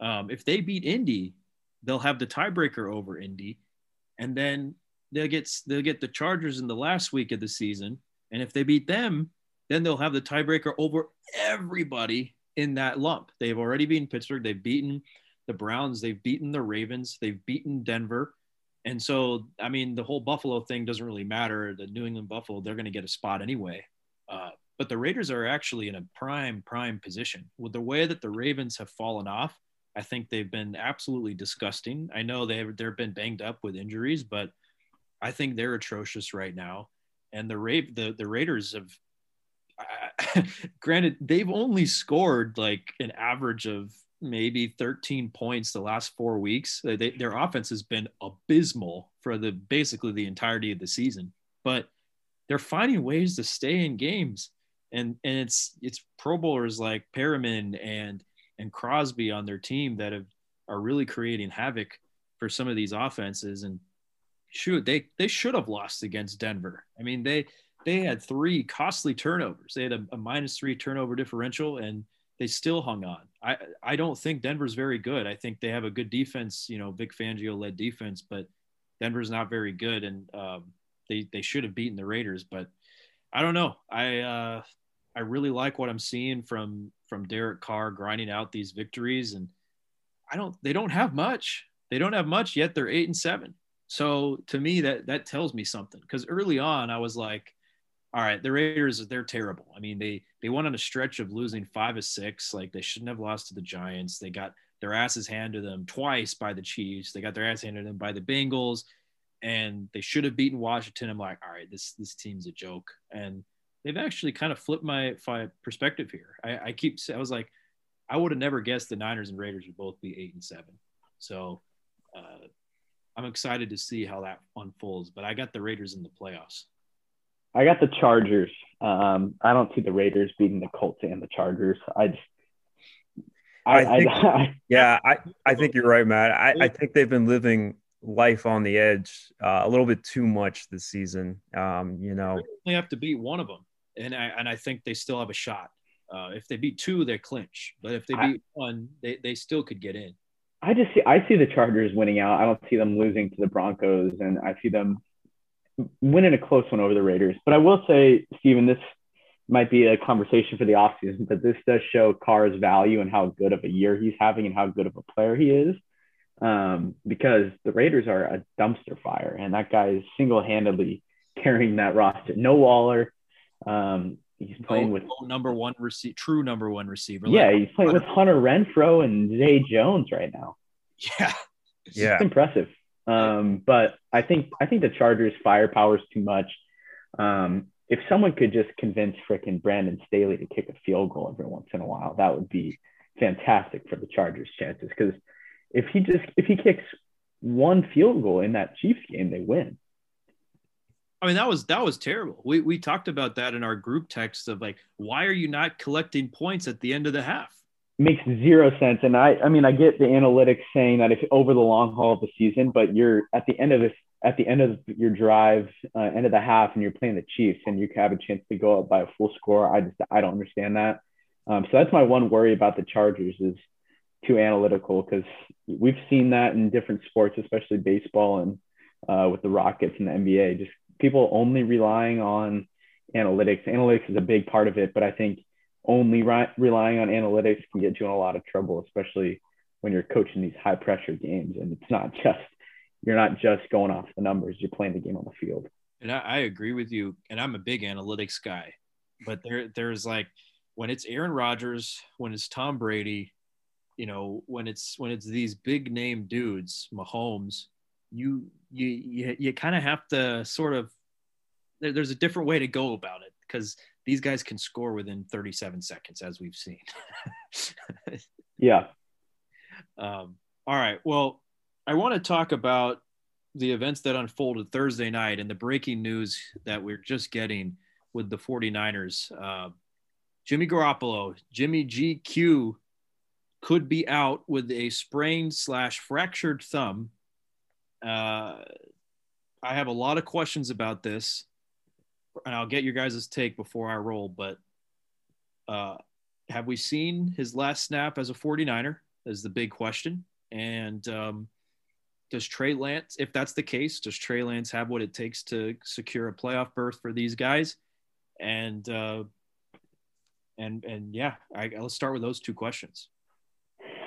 Um, if they beat Indy, they'll have the tiebreaker over Indy, and then they'll get they'll get the Chargers in the last week of the season. And if they beat them, then they'll have the tiebreaker over everybody in that lump. They've already beaten Pittsburgh. They've beaten the Browns. They've beaten the Ravens. They've beaten Denver. And so, I mean, the whole Buffalo thing doesn't really matter. The New England Buffalo, they're going to get a spot anyway. Uh, but the Raiders are actually in a prime, prime position. With the way that the Ravens have fallen off, I think they've been absolutely disgusting. I know they've they've been banged up with injuries, but I think they're atrocious right now. And the Ra- the the Raiders have, uh, granted, they've only scored like an average of maybe 13 points the last four weeks. They, their offense has been abysmal for the basically the entirety of the season, but they're finding ways to stay in games. And and it's it's Pro Bowlers like Perryman and and Crosby on their team that have are really creating havoc for some of these offenses. And shoot, they they should have lost against Denver. I mean, they they had three costly turnovers. They had a, a minus three turnover differential, and they still hung on. I I don't think Denver's very good. I think they have a good defense, you know, Vic Fangio led defense, but Denver's not very good, and um, they they should have beaten the Raiders. But I don't know. I uh, I really like what I'm seeing from from Derek Carr grinding out these victories, and I don't. They don't have much. They don't have much yet. They're eight and seven. So to me, that that tells me something. Because early on, I was like, all right, the Raiders, they're terrible. I mean, they they went on a stretch of losing five of six. Like they shouldn't have lost to the Giants. They got their asses handed to them twice by the Chiefs. They got their ass handed to them by the Bengals, and they should have beaten Washington. I'm like, all right, this this team's a joke. And they've actually kind of flipped my, my perspective here. I, I keep I was like, I would have never guessed the Niners and Raiders would both be eight and seven. So uh, I'm excited to see how that unfolds. But I got the Raiders in the playoffs. I got the Chargers. Um, I don't see the Raiders beating the Colts and the Chargers. I just I, I think, I, yeah, I, I think you're right, Matt. I, I think they've been living life on the edge uh, a little bit too much this season. Um, you know, they have to beat one of them and I and I think they still have a shot. Uh, if they beat two, they clinch. But if they beat I, one, they, they still could get in. I just see I see the Chargers winning out. I don't see them losing to the Broncos, and I see them winning a close one over the Raiders. But I will say, Steven, this might be a conversation for the offseason, but this does show Carr's value and how good of a year he's having and how good of a player he is. Um, because the Raiders are a dumpster fire, and that guy is single handedly carrying that roster. No Waller, um, he's playing oh, with oh, number one receiver, true number one receiver. Yeah, like, he's playing with Hunter Renfrow and Zay Jones right now. Yeah, yeah, impressive. Um, but I think I think the Chargers' firepower is too much. Um, if someone could just convince fricking Brandon Staley to kick a field goal every once in a while, that would be fantastic for the Chargers' chances. Because if he just if he kicks one field goal in that Chiefs game, they win. I mean, that was that was terrible. We we talked about that in our group text of like, why are you not collecting points at the end of the half? Makes zero sense. And I I mean, I get the analytics saying that if over the long haul of the season, but you're at the end of this at the end of your drive, uh, end of the half, and you're playing the Chiefs, and you have a chance to go up by a full score. I just I don't understand that. Um, so that's my one worry about the Chargers is too analytical because we've seen that in different sports, especially baseball and uh, with the Rockets and the NBA. Just people only relying on analytics. Analytics is a big part of it, but I think only re- relying on analytics can get you in a lot of trouble, especially when you're coaching these high pressure games. And it's not just you're not just going off the numbers; you're playing the game on the field. And I, I agree with you. And I'm a big analytics guy, but there there's like when it's Aaron Rodgers, when it's Tom Brady, you know, when it's when it's these big name dudes, Mahomes, you you you, you kind of have to sort of there, there's a different way to go about it because these guys can score within 37 seconds as we've seen. Yeah. Um, all right well i want to talk about the events that unfolded thursday night and the breaking news that we're just getting with the 49ers uh, jimmy garoppolo jimmy gq could be out with a sprained slash fractured thumb. Uh, I have a lot of questions about this, and I'll get your guys' take before I roll. But uh, have we seen his last snap as a 49er? Is the big question. And um, does Trey Lance, if that's the case, does Trey Lance have what it takes to secure a playoff berth for these guys? And uh, and and yeah, I, let's start with those two questions.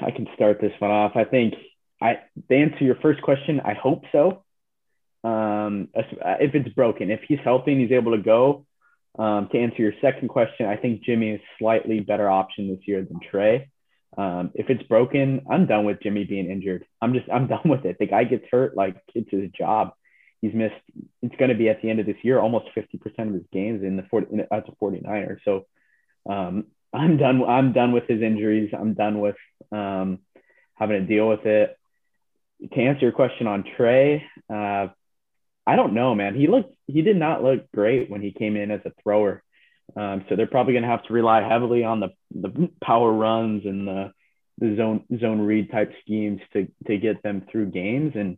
I can start this one off. I think I to answer your first question. I hope so. Um, if it's broken, if he's healthy and he's able to go. Um, to answer your second question, I think Jimmy is slightly better option this year than Trey. Um, if it's broken, I'm done with Jimmy being injured. I'm just I'm done with it. The guy gets hurt, like it's his job. He's missed. It's going to be at the end of this year, almost 50% of his games in the 40 in, as a 49er. So um, I'm done. I'm done with his injuries. I'm done with um, having to deal with it. To answer your question on Trey, uh, I don't know, man. He looked. He did not look great when he came in as a thrower. Um, so they're probably going to have to rely heavily on the the power runs and the the zone zone read type schemes to to get them through games. And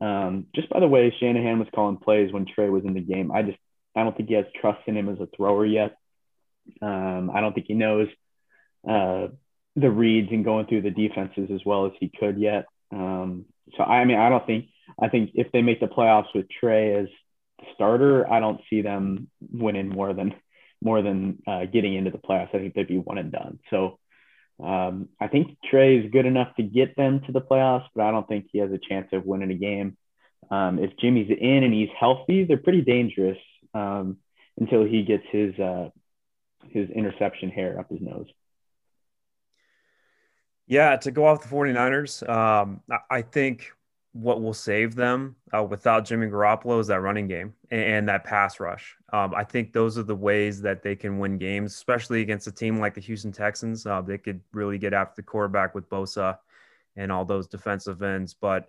um, just by the way Shanahan was calling plays when Trey was in the game, I just I don't think he has trust in him as a thrower yet. Um, I don't think he knows uh, the reads and going through the defenses as well as he could yet. Um, so I mean, I don't think I think if they make the playoffs with Trey as the starter, I don't see them winning more than more than uh, getting into the playoffs. I think they'd be one and done. So um, I think Trey is good enough to get them to the playoffs, but I don't think he has a chance of winning a game. Um, if Jimmy's in and he's healthy, they're pretty dangerous um, until he gets his uh, his interception hair up his nose. Yeah, to go off the 49ers, um, I think what will save them uh, without Jimmy Garoppolo is that running game and, and that pass rush. Um, I think those are the ways that they can win games, especially against a team like the Houston Texans. Uh, they could really get after the quarterback with Bosa and all those defensive ends. But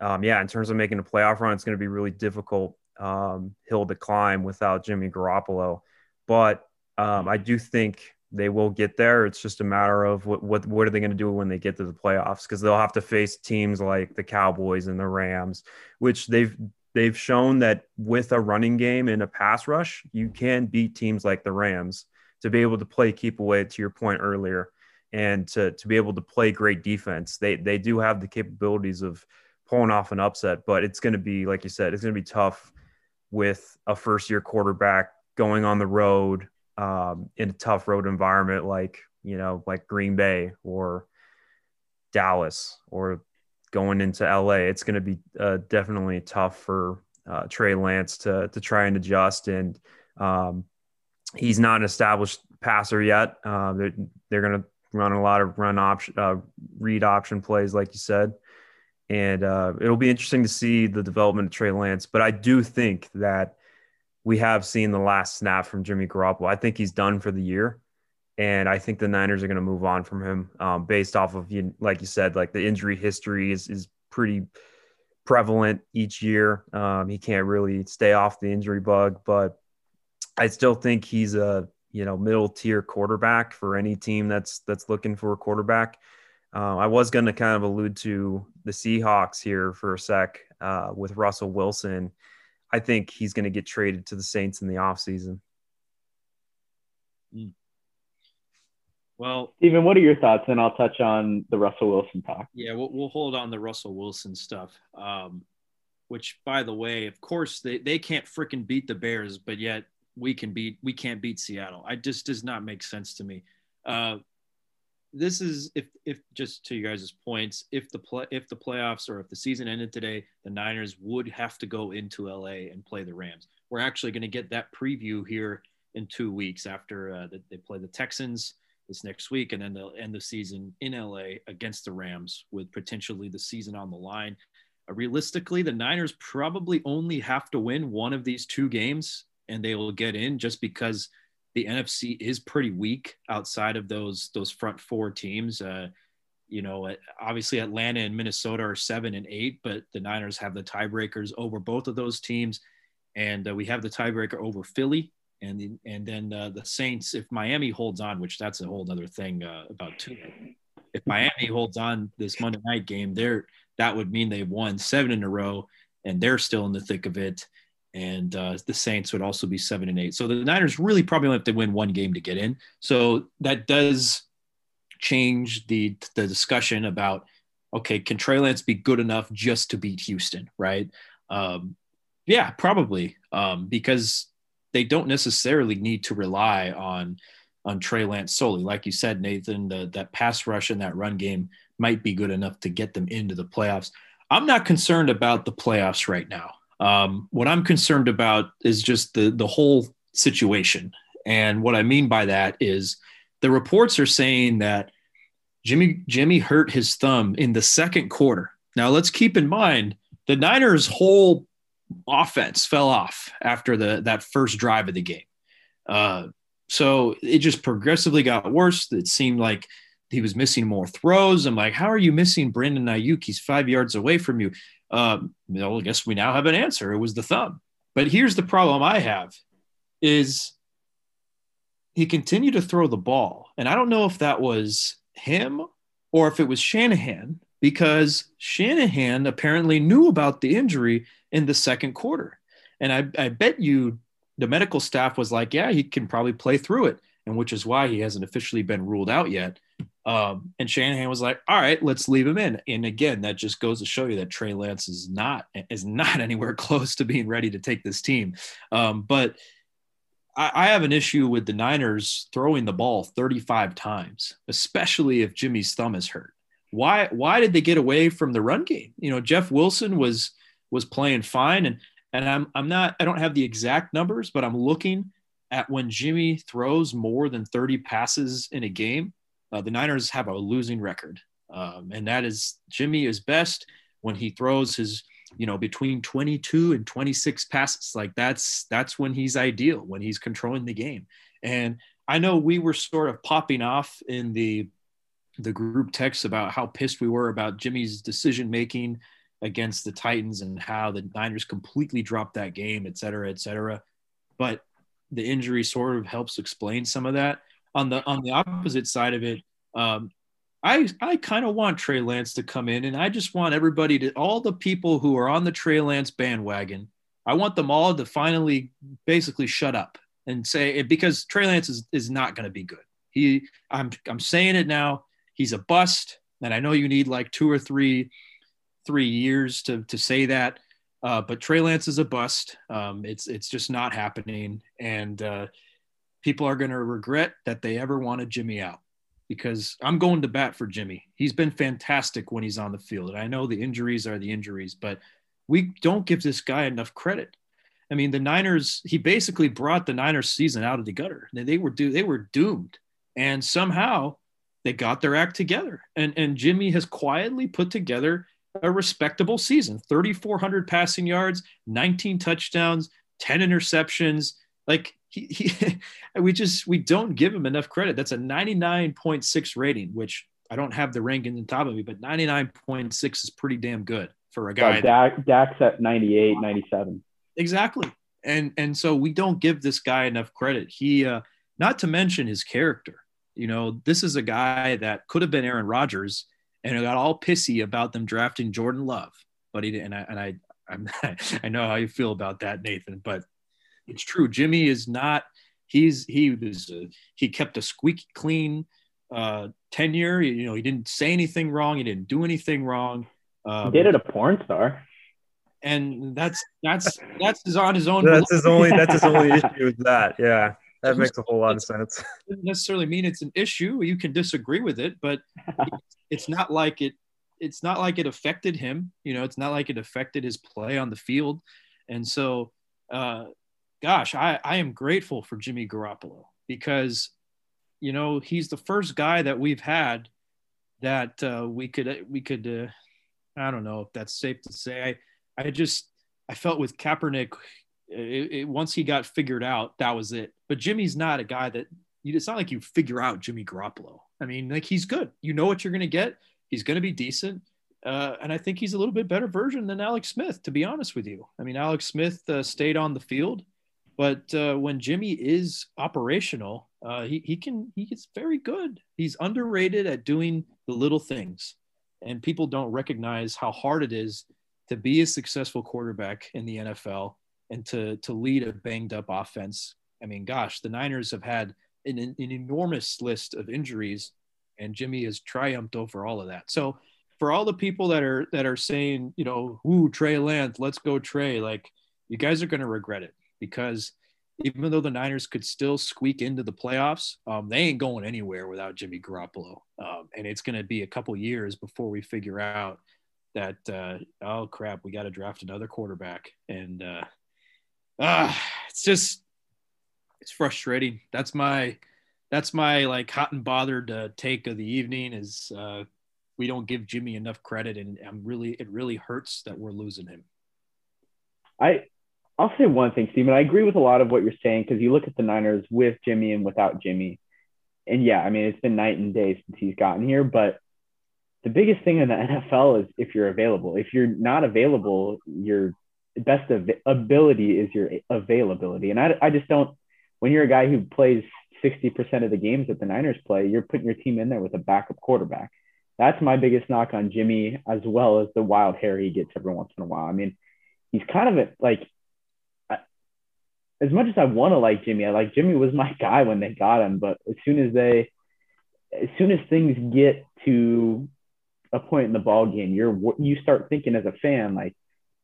um, yeah, in terms of making a playoff run, it's going to be really difficult um, hill to climb without Jimmy Garoppolo. But um, I do think they will get there. It's just a matter of what what what are they going to do when they get to the playoffs because they'll have to face teams like the Cowboys and the Rams, which they've they've shown that with a running game and a pass rush, you can beat teams like the Rams to be able to play keep away to your point earlier and to to be able to play great defense. They they do have the capabilities of pulling off an upset, but it's going to be like you said, it's going to be tough with a first year quarterback going on the road um, in a tough road environment like you know like Green Bay or Dallas or going into LA. It's going to be uh, definitely tough for uh, Trey Lance to to try and adjust, and um, he's not an established passer yet. Uh, they're they're going to run a lot of run option uh, read option plays, like you said. And uh, it'll be interesting to see the development of Trey Lance. But I do think that we have seen the last snap from Jimmy Garoppolo. I think he's done for the year. And I think the Niners are going to move on from him um, based off of, you, like you said, like the injury history is, is pretty prevalent each year. Um, he can't really stay off the injury bug, but I still think he's a, you know, middle tier quarterback for any team that's, that's looking for a quarterback. Uh, I was going to kind of allude to the Seahawks here for a sec uh, with Russell Wilson I think he's going to get traded to the Saints in the offseason. Mm. Well, Steven, what are your thoughts? And I'll touch on the Russell Wilson talk. Yeah, we'll, we'll hold on the Russell Wilson stuff. Um, which, by the way, of course, they, they can't freaking beat the Bears, but yet we can beat we can't beat Seattle. I just does not make sense to me. Uh, this is if if just to you guys' points, if the play if the playoffs or if the season ended today, the Niners would have to go into LA and play the Rams. We're actually going to get that preview here in two weeks after uh, they play the Texans this next week, and then they'll end the season in LA against the Rams with potentially the season on the line. Uh, realistically, the Niners probably only have to win one of these two games, and they will get in just because the NFC is pretty weak outside of those those front four teams. Uh, you know, obviously Atlanta and Minnesota are seven and eight, but the Niners have the tiebreakers over both of those teams, and uh, we have the tiebreaker over Philly, and and then uh, the Saints. If Miami holds on, which that's a whole other thing uh, about two. If Miami holds on this Monday night game, there that would mean they've won seven in a row, and they're still in the thick of it. And uh, the Saints would also be seven and eight. So the Niners really probably only have to win one game to get in. So that does change the the discussion about okay, can Trey Lance be good enough just to beat Houston, right? Um, yeah, probably um, because they don't necessarily need to rely on on Trey Lance solely. Like you said, Nathan, the, that pass rush and that run game might be good enough to get them into the playoffs. I'm not concerned about the playoffs right now. Um, what I'm concerned about is just the the whole situation, and what I mean by that is the reports are saying that Jimmy Jimmy hurt his thumb in the second quarter. Now let's keep in mind the Niners' whole offense fell off after the that first drive of the game. Uh, so it just progressively got worse. It seemed like he was missing more throws. I'm like, how are you missing Brandon Aiyuk? He's five yards away from you. Um, know, I guess we now have an answer. It was the thumb. But here's the problem I have is he continued to throw the ball. And I don't know if that was him or if it was Shanahan, because Shanahan apparently knew about the injury in the second quarter. And I, I bet you the medical staff was like, yeah, he can probably play through it. And which is why he hasn't officially been ruled out yet. Um, and Shanahan was like, all right, let's leave him in. And again, that just goes to show you that Trey Lance is not is not anywhere close to being ready to take this team. Um, but I, I have an issue with the Niners throwing the ball 35 times, especially if Jimmy's thumb is hurt. Why why did they get away from the run game? You know, Jeff Wilson was was playing fine and and I'm I'm not I don't have the exact numbers, but I'm looking at when Jimmy throws more than 30 passes in a game, uh, the Niners have a losing record. Um, and that is Jimmy is best when he throws his you know between 22 and 26 passes. Like that's that's when he's ideal when he's controlling the game. And i know we were sort of popping off in the the group text about how pissed we were about jimmy's decision making against the titans and how the niners completely dropped that game et cetera et cetera. But the injury sort of helps explain some of that on the on the opposite side of it um, I I kind of want Trey Lance to come in, and I just want everybody to all the people who are on the Trey Lance bandwagon. I want them all to finally basically shut up and say it because Trey Lance is, is not going to be good. He I'm I'm saying it now. He's a bust, and I know you need like two or three three years to to say that. Uh, but Trey Lance is a bust. Um, it's it's just not happening, and uh, people are going to regret that they ever wanted Jimmy out because I'm going to bat for Jimmy. He's been fantastic when he's on the field. And I know the injuries are the injuries, but we don't give this guy enough credit. I mean, the Niners, he basically brought the Niners season out of the gutter. They were do they were doomed. And somehow they got their act together. And and Jimmy has quietly put together a respectable season. 3400 passing yards, 19 touchdowns, 10 interceptions. Like he, he we just we don't give him enough credit. That's a 99.6 rating, which I don't have the ranking on top of me, but 99.6 is pretty damn good for a guy. Yeah, Dak, Dak's at 98, 97. Exactly. And and so we don't give this guy enough credit. He uh not to mention his character. You know, this is a guy that could have been Aaron Rodgers and got all pissy about them drafting Jordan Love. But he and I and I I'm, I know how you feel about that, Nathan. But it's true. Jimmy is not. He's he was uh, he kept a squeaky clean uh, tenure. You know, he didn't say anything wrong. He didn't do anything wrong. Um, he dated a porn star. And that's that's that's his on his own. That's his only. That's his only issue with that. Yeah, that makes a whole lot of sense. Doesn't necessarily mean it's an issue. You can disagree with it, but it's not like it. It's not like it affected him. You know, it's not like it affected his play on the field. And so, uh, gosh, I, I am grateful for Jimmy Garoppolo because, you know, he's the first guy that we've had that uh, we could we could uh, I don't know if that's safe to say. I I just I felt with Kaepernick, it, it, once he got figured out, that was it. But Jimmy's not a guy that. It's not like you figure out Jimmy Garoppolo. I mean, like he's good. You know what you're going to get. He's going to be decent. Uh, and I think he's a little bit better version than Alex Smith, to be honest with you. I mean, Alex Smith uh, stayed on the field. But uh, when Jimmy is operational, uh, he, he can he gets very good. He's underrated at doing the little things, and people don't recognize how hard it is to be a successful quarterback in the NFL and to to lead a banged up offense. I mean, gosh, the Niners have had an, an enormous list of injuries, and Jimmy has triumphed over all of that. So for all the people that are that are saying, you know, ooh, Trey Lance, let's go Trey, like you guys are going to regret it because even though the Niners could still squeak into the playoffs, um, they ain't going anywhere without Jimmy Garoppolo. Um, and it's going to be a couple years before we figure out that, uh, oh crap, we got to draft another quarterback. And uh, uh, it's just, it's frustrating. That's my, that's my like hot and bothered uh, take of the evening is uh, we don't give Jimmy enough credit. And I'm really, it really hurts that we're losing him. I, I'll say one thing, Steven. I agree with a lot of what you're saying because you look at the Niners with Jimmy and without Jimmy. And yeah, I mean, it's been night and day since he's gotten here. But the biggest thing in the NFL is if you're available. If you're not available, your best av- ability is your availability. And I, I just don't, when you're a guy who plays 60% of the games that the Niners play, you're putting your team in there with a backup quarterback. That's my biggest knock on Jimmy, as well as the wild hair he gets every once in a while. I mean, he's kind of a, like as much as I want to like Jimmy, I like Jimmy was my guy when they got him. But as soon as they, as soon as things get to a point in the ball game, you're you start thinking as a fan like,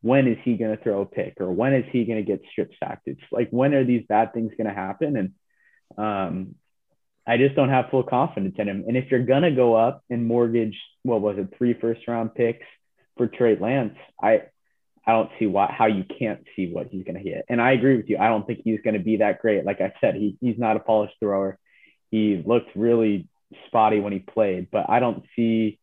when is he going to throw a pick or when is he going to get strip sacked? It's like when are these bad things going to happen? And um, I just don't have full confidence in him. And if you're gonna go up and mortgage, what was it, three first round picks for Trey Lance, I I don't see why how you can't see what he's going to hit. And I agree with you. I don't think he's going to be that great. Like I said, he he's not a polished thrower. He looked really spotty when he played, but I don't see.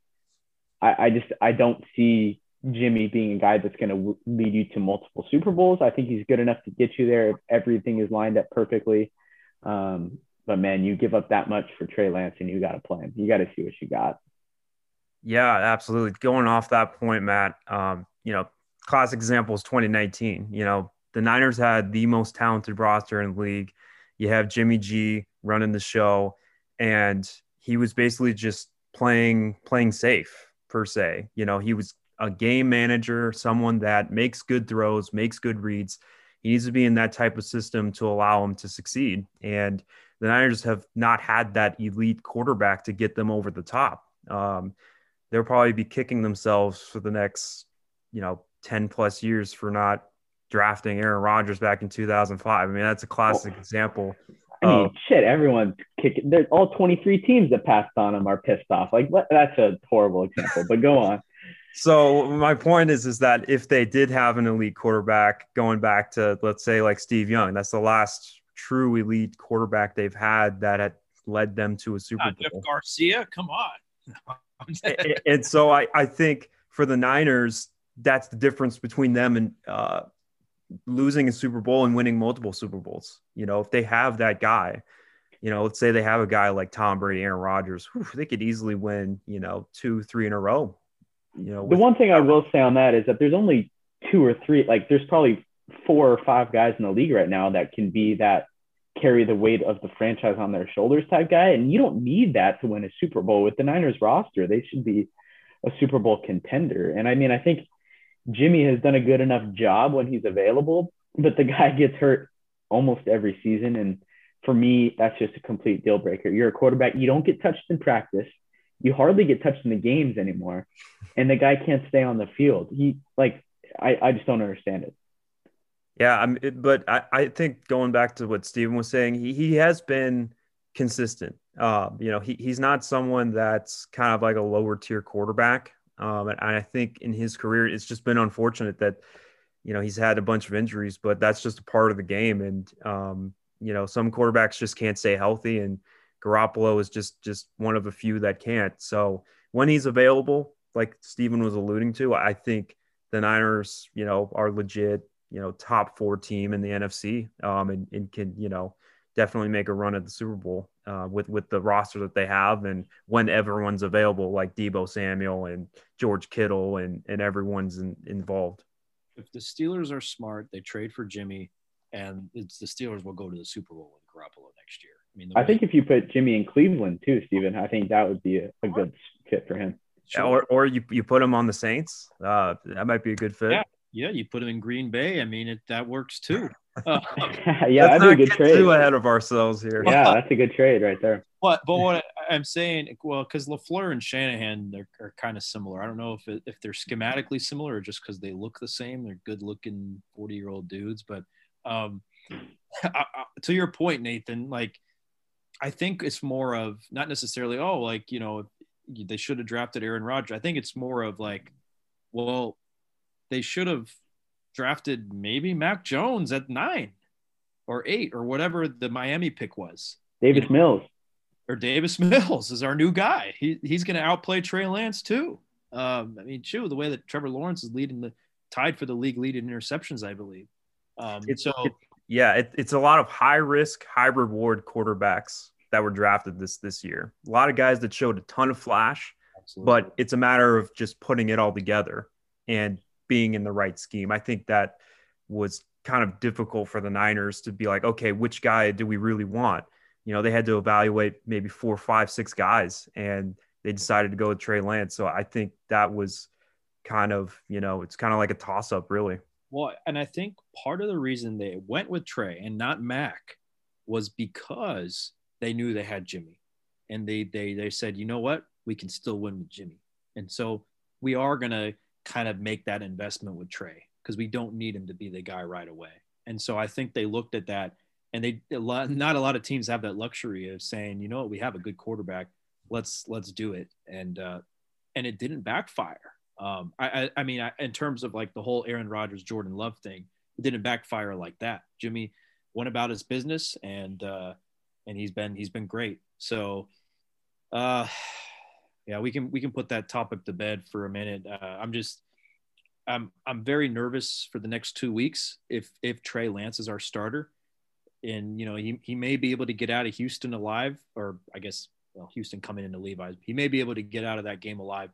I, I just I don't see Jimmy being a guy that's going to lead you to multiple Super Bowls. I think he's good enough to get you there if everything is lined up perfectly. Um, but man, you give up that much for Trey Lance, and you got to play him. You got to see what you got. Yeah, absolutely. Going off that point, Matt. Um, you know, classic example is 2019. You know, the Niners had the most talented roster in the league. You have Jimmy G running the show, and he was basically just playing playing safe per se. You know, he was a game manager, someone that makes good throws, makes good reads. He needs to be in that type of system to allow him to succeed. And the Niners have not had that elite quarterback to get them over the top. Um, they'll probably be kicking themselves for the next, you know, 10 plus years for not drafting Aaron Rodgers back in 2005. I mean, that's a classic oh. example. I mean, shit, everyone's kicking. There's all 23 teams that passed on him are pissed off. Like, what? That's a horrible example, but go on. So my point is, is that if they did have an elite quarterback going back to, let's say, like Steve Young, that's the last true elite quarterback they've had that had led them to a Super Bowl. Jeff Garcia, come on. and, and so I, I think for the Niners, that's the difference between them and uh, losing a Super Bowl and winning multiple Super Bowls. You know, if they have that guy, you know, let's say they have a guy like Tom Brady, Aaron Rodgers, whew, they could easily win, you know, two, three in a row. You know, the one thing I will say on that is that there's only two or three, like there's probably four or five guys in the league right now that can be that carry the weight of the franchise on their shoulders type guy. And you don't need that to win a Super Bowl with the Niners roster. They should be a Super Bowl contender. And I mean, I think Jimmy has done a good enough job when he's available, but the guy gets hurt almost every season. And for me, that's just a complete deal breaker. You're a quarterback, you don't get touched in practice. You hardly get touched in the games anymore. And the guy can't stay on the field. He like I, I just don't understand it. Yeah, I'm but I, I think going back to what Steven was saying, he, he has been consistent. Uh, you know, he, he's not someone that's kind of like a lower tier quarterback. Um, and I think in his career, it's just been unfortunate that, you know, he's had a bunch of injuries, but that's just a part of the game. And, um, you know, some quarterbacks just can't stay healthy, and Garoppolo is just just one of a few that can't. So when he's available, like Steven was alluding to, I think the Niners, you know, are legit, you know, top four team in the NFC, um, and, and can, you know, definitely make a run at the Super Bowl uh, with with the roster that they have and when everyone's available, like Deebo Samuel and George Kittle and and everyone's in, involved. If the Steelers are smart, they trade for Jimmy, and it's the Steelers will go to the Super Bowl with Garoppolo next year. I mean, I think if you put Jimmy in Cleveland too, Steven, I think that would be a, a good fit for him. Sure. or or you, you put him on the Saints. Uh, that might be a good fit. Yeah, yeah, you put him in Green Bay. I mean, it, that works too. Uh, yeah, that'd a good trade. Too ahead of ourselves here. Yeah, that's a good trade right there. What? But what I'm saying, well, because LaFleur and Shanahan they're, are kind of similar. I don't know if it, if they're schematically similar or just because they look the same. They're good looking 40 year old dudes. But um, I, I, to your point, Nathan, like I think it's more of not necessarily oh like you know they should have drafted Aaron Rodgers. I think it's more of like, well, they should have drafted maybe Mac Jones at nine or eight or whatever the Miami pick was. Davis you know, Mills. Or Davis Mills is our new guy. He, he's going to outplay Trey Lance too. Um, I mean, shoot, the way that Trevor Lawrence is leading the tied for the league lead in interceptions, I believe. Um, it's, so, it, yeah, it, it's a lot of high risk, high reward quarterbacks that were drafted this this year. A lot of guys that showed a ton of flash, Absolutely. but it's a matter of just putting it all together and being in the right scheme. I think that was kind of difficult for the Niners to be like, okay, which guy do we really want? You know, they had to evaluate maybe four, five, six guys, and they decided to go with Trey Lance. So I think that was kind of, you know, it's kind of like a toss up, really. Well, and I think part of the reason they went with Trey and not Mac was because they knew they had Jimmy, and they they they said, you know what, we can still win with Jimmy, and so we are gonna kind of make that investment with Trey because we don't need him to be the guy right away. And so I think they looked at that and they a lot, not a lot of teams have that luxury of saying, you know what, we have a good quarterback. Let's let's do it. And uh, and it didn't backfire. Um, I, I, I mean, I, in terms of like the whole Aaron Rodgers, Jordan Love thing, it didn't backfire like that. Jimmy went about his business and uh, and he's been he's been great. So uh, yeah, we can we can put that topic to bed for a minute. Uh, I'm just I'm I'm very nervous for the next two weeks if if Trey Lance is our starter, and you know he he may be able to get out of Houston alive, or I guess well Houston coming into Levi's, he may be able to get out of that game alive,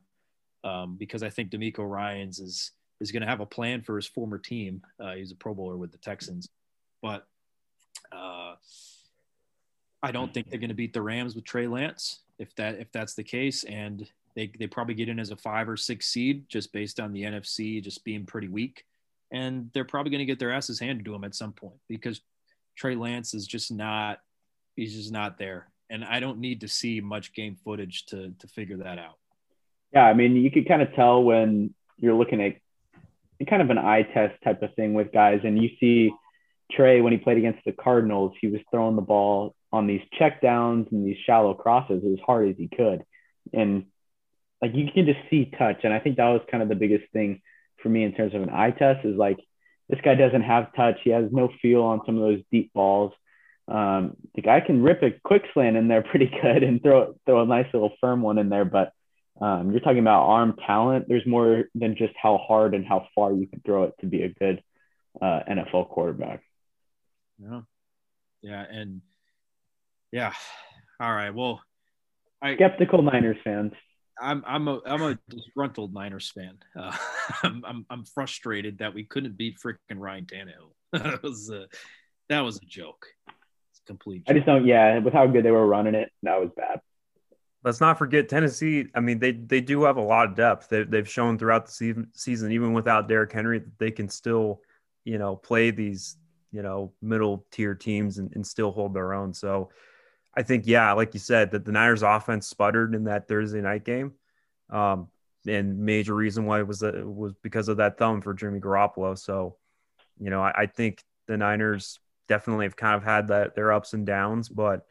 um, because I think DeMeco Ryans is is going to have a plan for his former team. Uh, he's a Pro Bowler with the Texans, but uh, I don't think they're going to beat the Rams with Trey Lance if that if that's the case, and they they probably get in as a five or six seed just based on the NFC just being pretty weak, and they're probably going to get their asses handed to them at some point because Trey Lance is just not he's just not there, and I don't need to see much game footage to to figure that out. Yeah, I mean, you could kind of tell when you're looking at kind of an eye test type of thing with guys, and you see Trey when he played against the Cardinals, he was throwing the ball on these check downs and these shallow crosses as hard as he could. And like you can just see touch. And I think that was kind of the biggest thing for me in terms of an eye test is like this guy doesn't have touch. He has no feel on some of those deep balls. Um, the guy can rip a quick slant in there pretty good and throw throw a nice little firm one in there. But um, you're talking about arm talent. There's more than just how hard and how far you can throw it to be a good uh, NFL quarterback. Yeah, yeah, and yeah. All right. Well, I skeptical Niners fans. I'm I'm a I'm a disgruntled Niners fan. Uh, I'm, I'm, I'm frustrated that we couldn't beat freaking Ryan Tannehill. that was a that was a joke. It's complete. Joke. I just don't. Yeah, with how good they were running it, that was bad. Let's not forget Tennessee. I mean, they they do have a lot of depth. They, they've shown throughout the season, season, even without Derrick Henry, that they can still, you know, play these, you know, middle tier teams and, and still hold their own. So I think, yeah, like you said, that the Niners offense sputtered in that Thursday night game. Um, and major reason why was uh, was because of that thumb for Jimmy Garoppolo. So, you know, I, I, think the Niners definitely have kind of had that their ups and downs. But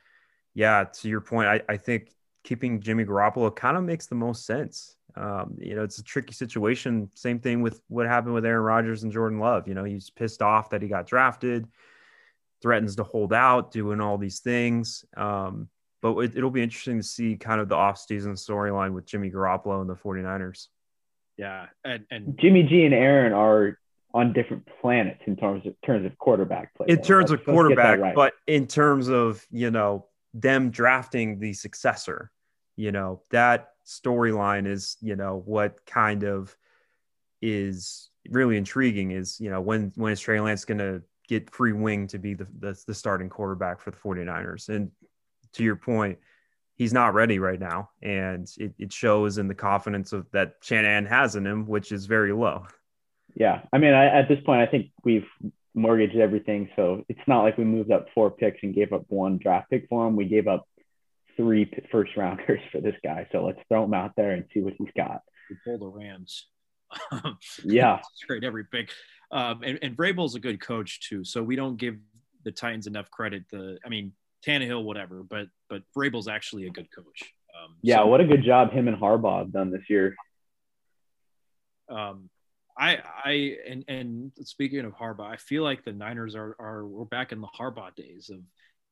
yeah, to your point, I, I think keeping Jimmy Garoppolo kind of makes the most sense. Um, you know, it's a tricky situation. Same thing with what happened with Aaron Rodgers and Jordan Love. You know, he's pissed off that he got drafted threatens to hold out, doing all these things. Um, but it, will be interesting to see kind of the offseason storyline with Jimmy Garoppolo and the 49ers. Yeah. And, and Jimmy G and Aaron are on different planets in terms of terms of quarterback play. In terms let's, of quarterback, right. but in terms of, you know, them drafting the successor, you know, that storyline is, you know, what kind of is really intriguing is, you know, when when is Trey Lance gonna get free wing to be the, the, the starting quarterback for the 49ers. And to your point, he's not ready right now. And it, it shows in the confidence of that Shanahan has in him, which is very low. Yeah, I mean, I, at this point, I think we've mortgaged everything, so it's not like we moved up four picks and gave up one draft pick for him. We gave up three first rounders for this guy, so let's throw him out there and see what he's got. We pull the Rams. yeah, trade every pick. Um, and, and Vrabel's a good coach too, so we don't give the Titans enough credit. The I mean, Tannehill, whatever, but but Vrabel's actually a good coach. Um, yeah, so, what a good job him and Harbaugh have done this year. Um, I I and and speaking of Harbaugh, I feel like the Niners are are we're back in the Harbaugh days of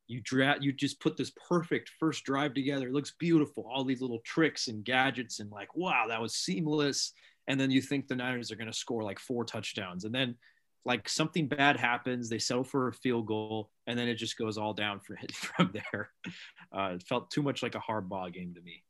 you draft you just put this perfect first drive together. It looks beautiful, all these little tricks and gadgets, and like wow, that was seamless. And then you think the Niners are going to score like four touchdowns, and then like something bad happens, they settle for a field goal, and then it just goes all down for, from there. Uh, it felt too much like a Harbaugh game to me.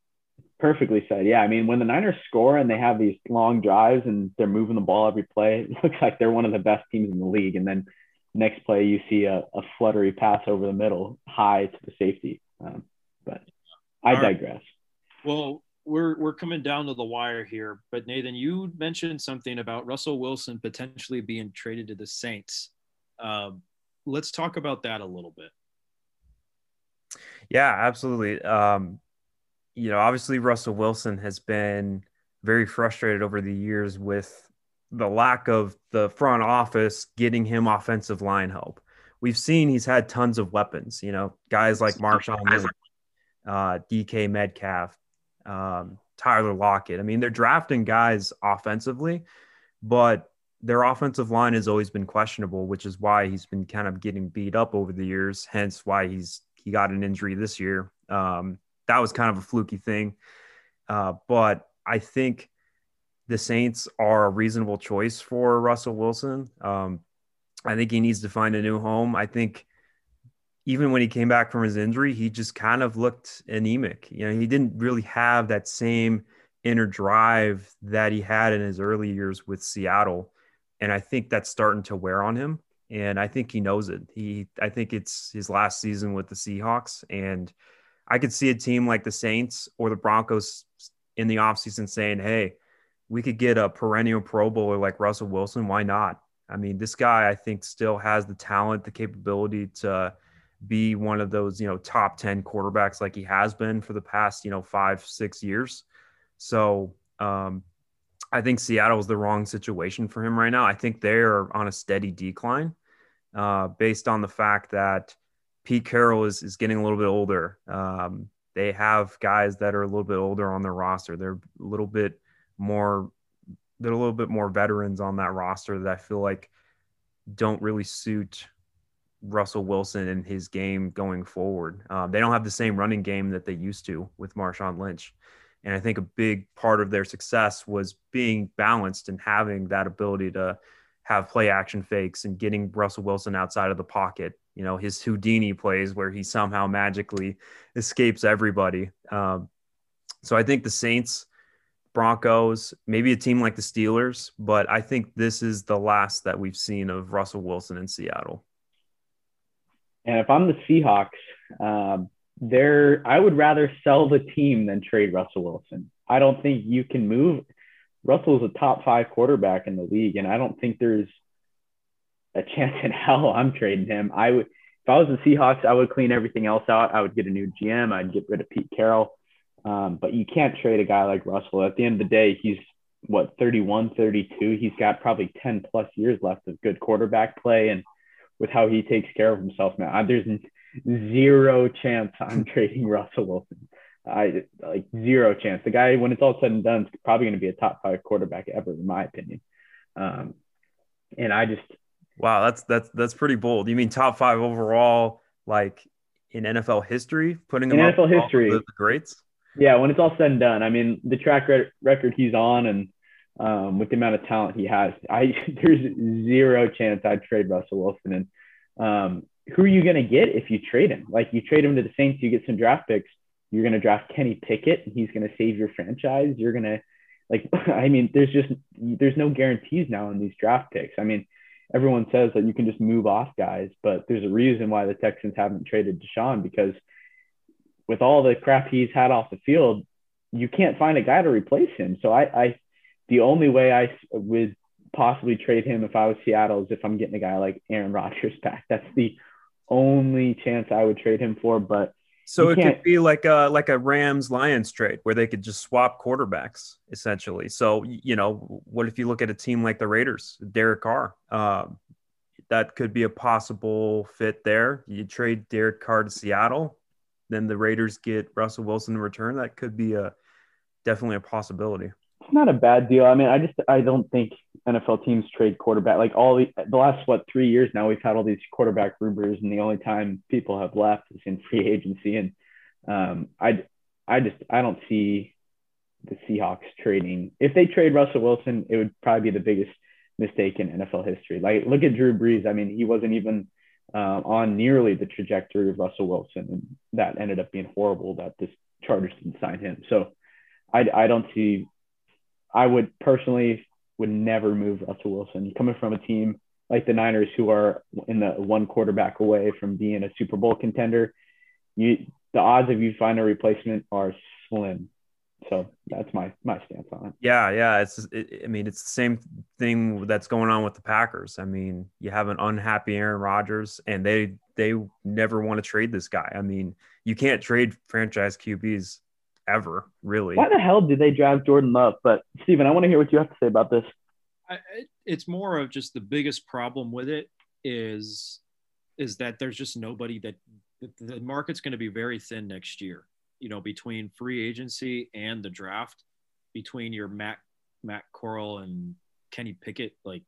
Perfectly said. Yeah, I mean, when the Niners score and they have these long drives and they're moving the ball every play, it looks like they're one of the best teams in the league. And then next play, you see a, a fluttery pass over the middle, high to the safety. Um, but I all digress. Right. Well, we're we're coming down to the wire here, but Nathan, you mentioned something about Russell Wilson potentially being traded to the Saints. Um, let's talk about that a little bit. Yeah, absolutely. Um, you know, obviously Russell Wilson has been very frustrated over the years with the lack of the front office getting him offensive line help. We've seen he's had tons of weapons, you know, guys like Marshawn uh, DK Metcalf, um, Tyler Lockett. I mean, they're drafting guys offensively, but their offensive line has always been questionable, which is why he's been kind of getting beat up over the years. Hence, why he's he got an injury this year. Um, that was kind of a fluky thing, uh, but I think the Saints are a reasonable choice for Russell Wilson. Um, I think he needs to find a new home. I think even when he came back from his injury, he just kind of looked anemic. You know, he didn't really have that same inner drive that he had in his early years with Seattle. And I think that's starting to wear on him. And I think he knows it. He I think it's his last season with the Seahawks. And I could see a team like the Saints or the Broncos in the offseason saying, Hey, we could get a perennial pro bowler like Russell Wilson. Why not? I mean, this guy I think still has the talent, the capability to be one of those, you know, top 10 quarterbacks like he has been for the past, you know, five, six years. So um, I think Seattle is the wrong situation for him right now. I think they're on a steady decline uh, based on the fact that Pete Carroll is, is getting a little bit older. Um, they have guys that are a little bit older on their roster. They're a little bit more, they're a little bit more veterans on that roster that I feel like don't really suit Russell Wilson and his game going forward. Um, they don't have the same running game that they used to with Marshawn Lynch. And I think a big part of their success was being balanced and having that ability to have play action fakes and getting Russell Wilson outside of the pocket. You know, his Houdini plays where he somehow magically escapes everybody. Um, so I think the Saints, Broncos, maybe a team like the Steelers, but I think this is the last that we've seen of Russell Wilson in Seattle. And if I'm the Seahawks, uh, there I would rather sell the team than trade Russell Wilson. I don't think you can move. Russell's a top five quarterback in the league, and I don't think there's a chance in hell I'm trading him. I would if I was the Seahawks, I would clean everything else out. I would get a new GM. I'd get rid of Pete Carroll. Um, but you can't trade a guy like Russell. At the end of the day, he's what 31, 32. He's got probably 10 plus years left of good quarterback play and with how he takes care of himself, man. There's zero chance I'm trading Russell Wilson. I like zero chance. The guy, when it's all said and done, is probably going to be a top five quarterback ever, in my opinion. Um, and I just wow, that's that's that's pretty bold. You mean top five overall, like in NFL history, putting him in NFL history, the greats? Yeah, when it's all said and done, I mean the track record he's on, and um, with the amount of talent he has. I there's zero chance I'd trade Russell Wilson. And um, who are you going to get if you trade him? Like you trade him to the Saints, you get some draft picks. You're going to draft Kenny Pickett, and he's going to save your franchise. You're going to like, I mean, there's just there's no guarantees now in these draft picks. I mean, everyone says that you can just move off guys, but there's a reason why the Texans haven't traded Deshaun because with all the crap he's had off the field, you can't find a guy to replace him. So I, I the only way I would possibly trade him if I was Seattle is if I'm getting a guy like Aaron Rodgers back. That's the only chance I would trade him for. But so it could be like a like a Rams Lions trade where they could just swap quarterbacks essentially. So you know, what if you look at a team like the Raiders, Derek Carr? Um, that could be a possible fit there. You trade Derek Carr to Seattle, then the Raiders get Russell Wilson in return. That could be a definitely a possibility. It's not a bad deal. I mean, I just I don't think NFL teams trade quarterback like all the, the last what three years now we've had all these quarterback rumors, and the only time people have left is in free agency. And um, I I just I don't see the Seahawks trading. If they trade Russell Wilson, it would probably be the biggest mistake in NFL history. Like look at Drew Brees. I mean, he wasn't even uh, on nearly the trajectory of Russell Wilson, and that ended up being horrible. That this Chargers didn't sign him. So I I don't see. I would personally would never move Russell Wilson coming from a team like the Niners who are in the one quarterback away from being a Super Bowl contender. You the odds of you find a replacement are slim. So that's my my stance on it. Yeah, yeah. It's it, I mean it's the same thing that's going on with the Packers. I mean you have an unhappy Aaron Rodgers, and they they never want to trade this guy. I mean you can't trade franchise QBs ever, really. Why the hell did they draft Jordan Love? But Steven, I want to hear what you have to say about this. I, it's more of just the biggest problem with it is is that there's just nobody that the market's going to be very thin next year you know, between free agency and the draft, between your Matt Matt Corral and Kenny Pickett, like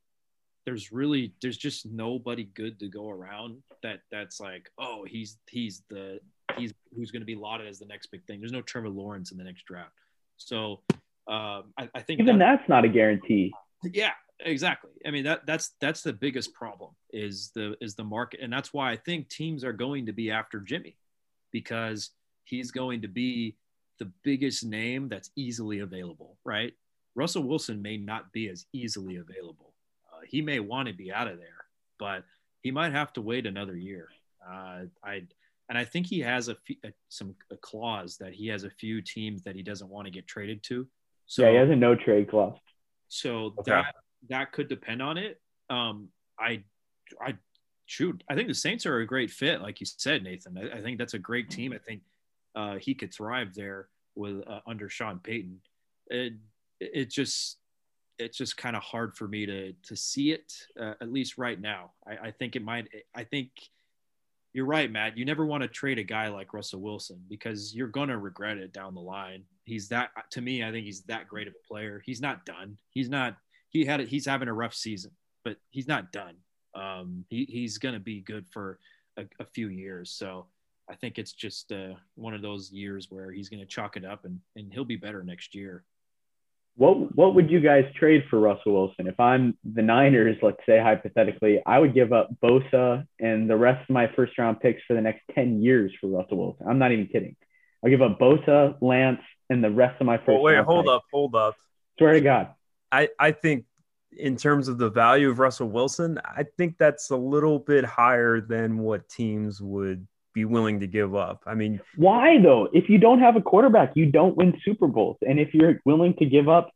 there's really there's just nobody good to go around that that's like, oh, he's he's the he's who's going to be lauded as the next big thing. There's no Trevor Lawrence in the next draft, so um, I, I, think even that, that's not a guarantee. Yeah, exactly. I mean that that's that's the biggest problem is the is the market, and that's why I think teams are going to be after Jimmy because he's going to be the biggest name that's easily available, right? Russell Wilson may not be as easily available. Uh, he may want to be out of there, but he might have to wait another year. Uh, I and I think he has a, few, a some a clause that he has a few teams that he doesn't want to get traded to. So yeah, he has a no trade clause. So okay. that that could depend on it. Um, I I shoot, I think the Saints are a great fit, like you said, Nathan. I, I think that's a great team. I think uh, he could thrive there with uh, under Sean Payton. It it just it's just kind of hard for me to to see it uh, at least right now. I, I think it might. I think you're right, Matt. You never want to trade a guy like Russell Wilson because you're gonna regret it down the line. He's that to me. I think he's that great of a player. He's not done. He's not. He had. He's having a rough season, but he's not done. Um, he, he's gonna be good for a, a few years. So I think it's just uh, one of those years where he's to chalk it up and, and he'll be better next year. What what would you guys trade for Russell Wilson? If I'm the Niners, let's say hypothetically, I would give up Bosa and the rest of my first round picks for the next 10 years for Russell Wilson. I'm not even kidding. I'll give up Bosa, Lance, and the rest of my first. Oh, wait, hold picks. up, hold up. Swear to God. I, I think in terms of the value of Russell Wilson, I think that's a little bit higher than what teams would be willing to give up. I mean, why though? If you don't have a quarterback, you don't win Super Bowls. And if you're willing to give up,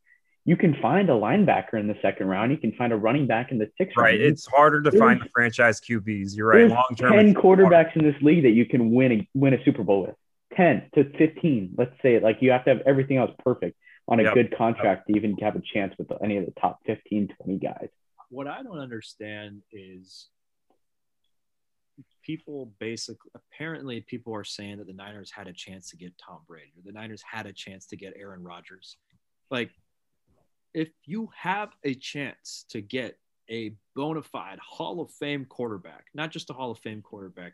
you can find a linebacker in the second round. You can find a running back in the sixth right. round. Right. It's harder to there's, find the franchise QBs. You're right. Long term. Ten quarterbacks hard. in this league that you can win a, win a Super Bowl with. Ten to fifteen. Let's say it. Like you have to have everything else perfect on a yep. good contract yep. to even have a chance with any of the top 15, 20 guys. What I don't understand is people basically apparently people are saying that the Niners had a chance to get Tom Brady or the Niners had a chance to get Aaron Rodgers. Like if you have a chance to get a bona fide Hall of Fame quarterback, not just a Hall of Fame quarterback,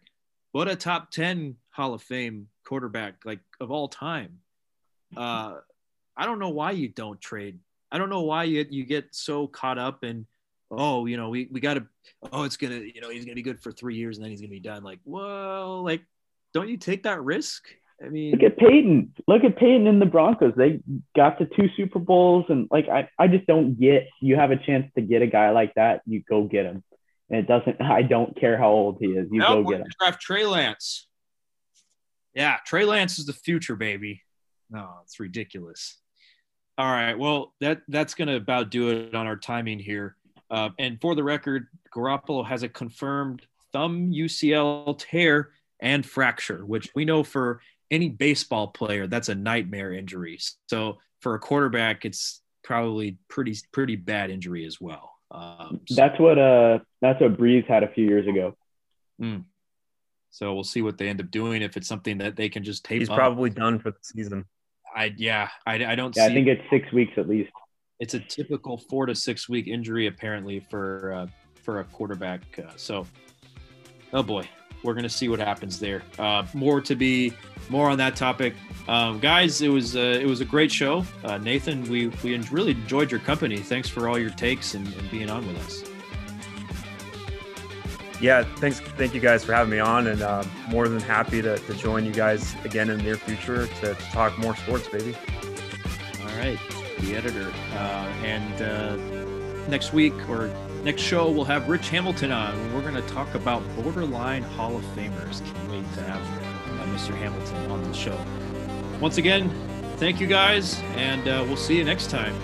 but a top 10 Hall of Fame quarterback like of all time. Uh I don't know why you don't trade. I don't know why you you get so caught up in oh, you know, we, we got to, oh, it's going to, you know, he's going to be good for three years and then he's going to be done. Like, well, like, don't you take that risk? I mean, look at Peyton. Look at Peyton in the Broncos. They got to two Super Bowls, and like I, I just don't get. You have a chance to get a guy like that, you go get him, and it doesn't. I don't care how old he is. You nope, go get him. Draft Trey Lance. Yeah, Trey Lance is the future, baby. No, it's ridiculous. All right, well that that's gonna about do it on our timing here. Uh, and for the record, Garoppolo has a confirmed thumb UCL tear and fracture, which we know for any baseball player, that's a nightmare injury. So for a quarterback, it's probably pretty pretty bad injury as well. Um, so, that's what uh that's what Brees had a few years ago. Mm. So we'll see what they end up doing if it's something that they can just tape. He's up. probably done for the season. I yeah, I, I don't. Yeah, I think it's six weeks at least. It's a typical four to six week injury apparently for uh, for a quarterback. Uh, so, oh boy, we're gonna see what happens there. Uh, more to be more on that topic, um, guys. It was uh, it was a great show, uh, Nathan. We we really enjoyed your company. Thanks for all your takes and, and being on with us yeah, thanks. Thank you guys for having me on, and uh, more than happy to, to join you guys again in the near future to, to talk more sports, baby. All right, the editor, uh, and uh, next week or next show we'll have Rich Hamilton on. We're going to talk about borderline Hall of Famers. Can't wait to have uh, Mr. Hamilton on the show. Once again, thank you guys, and we'll see you next time.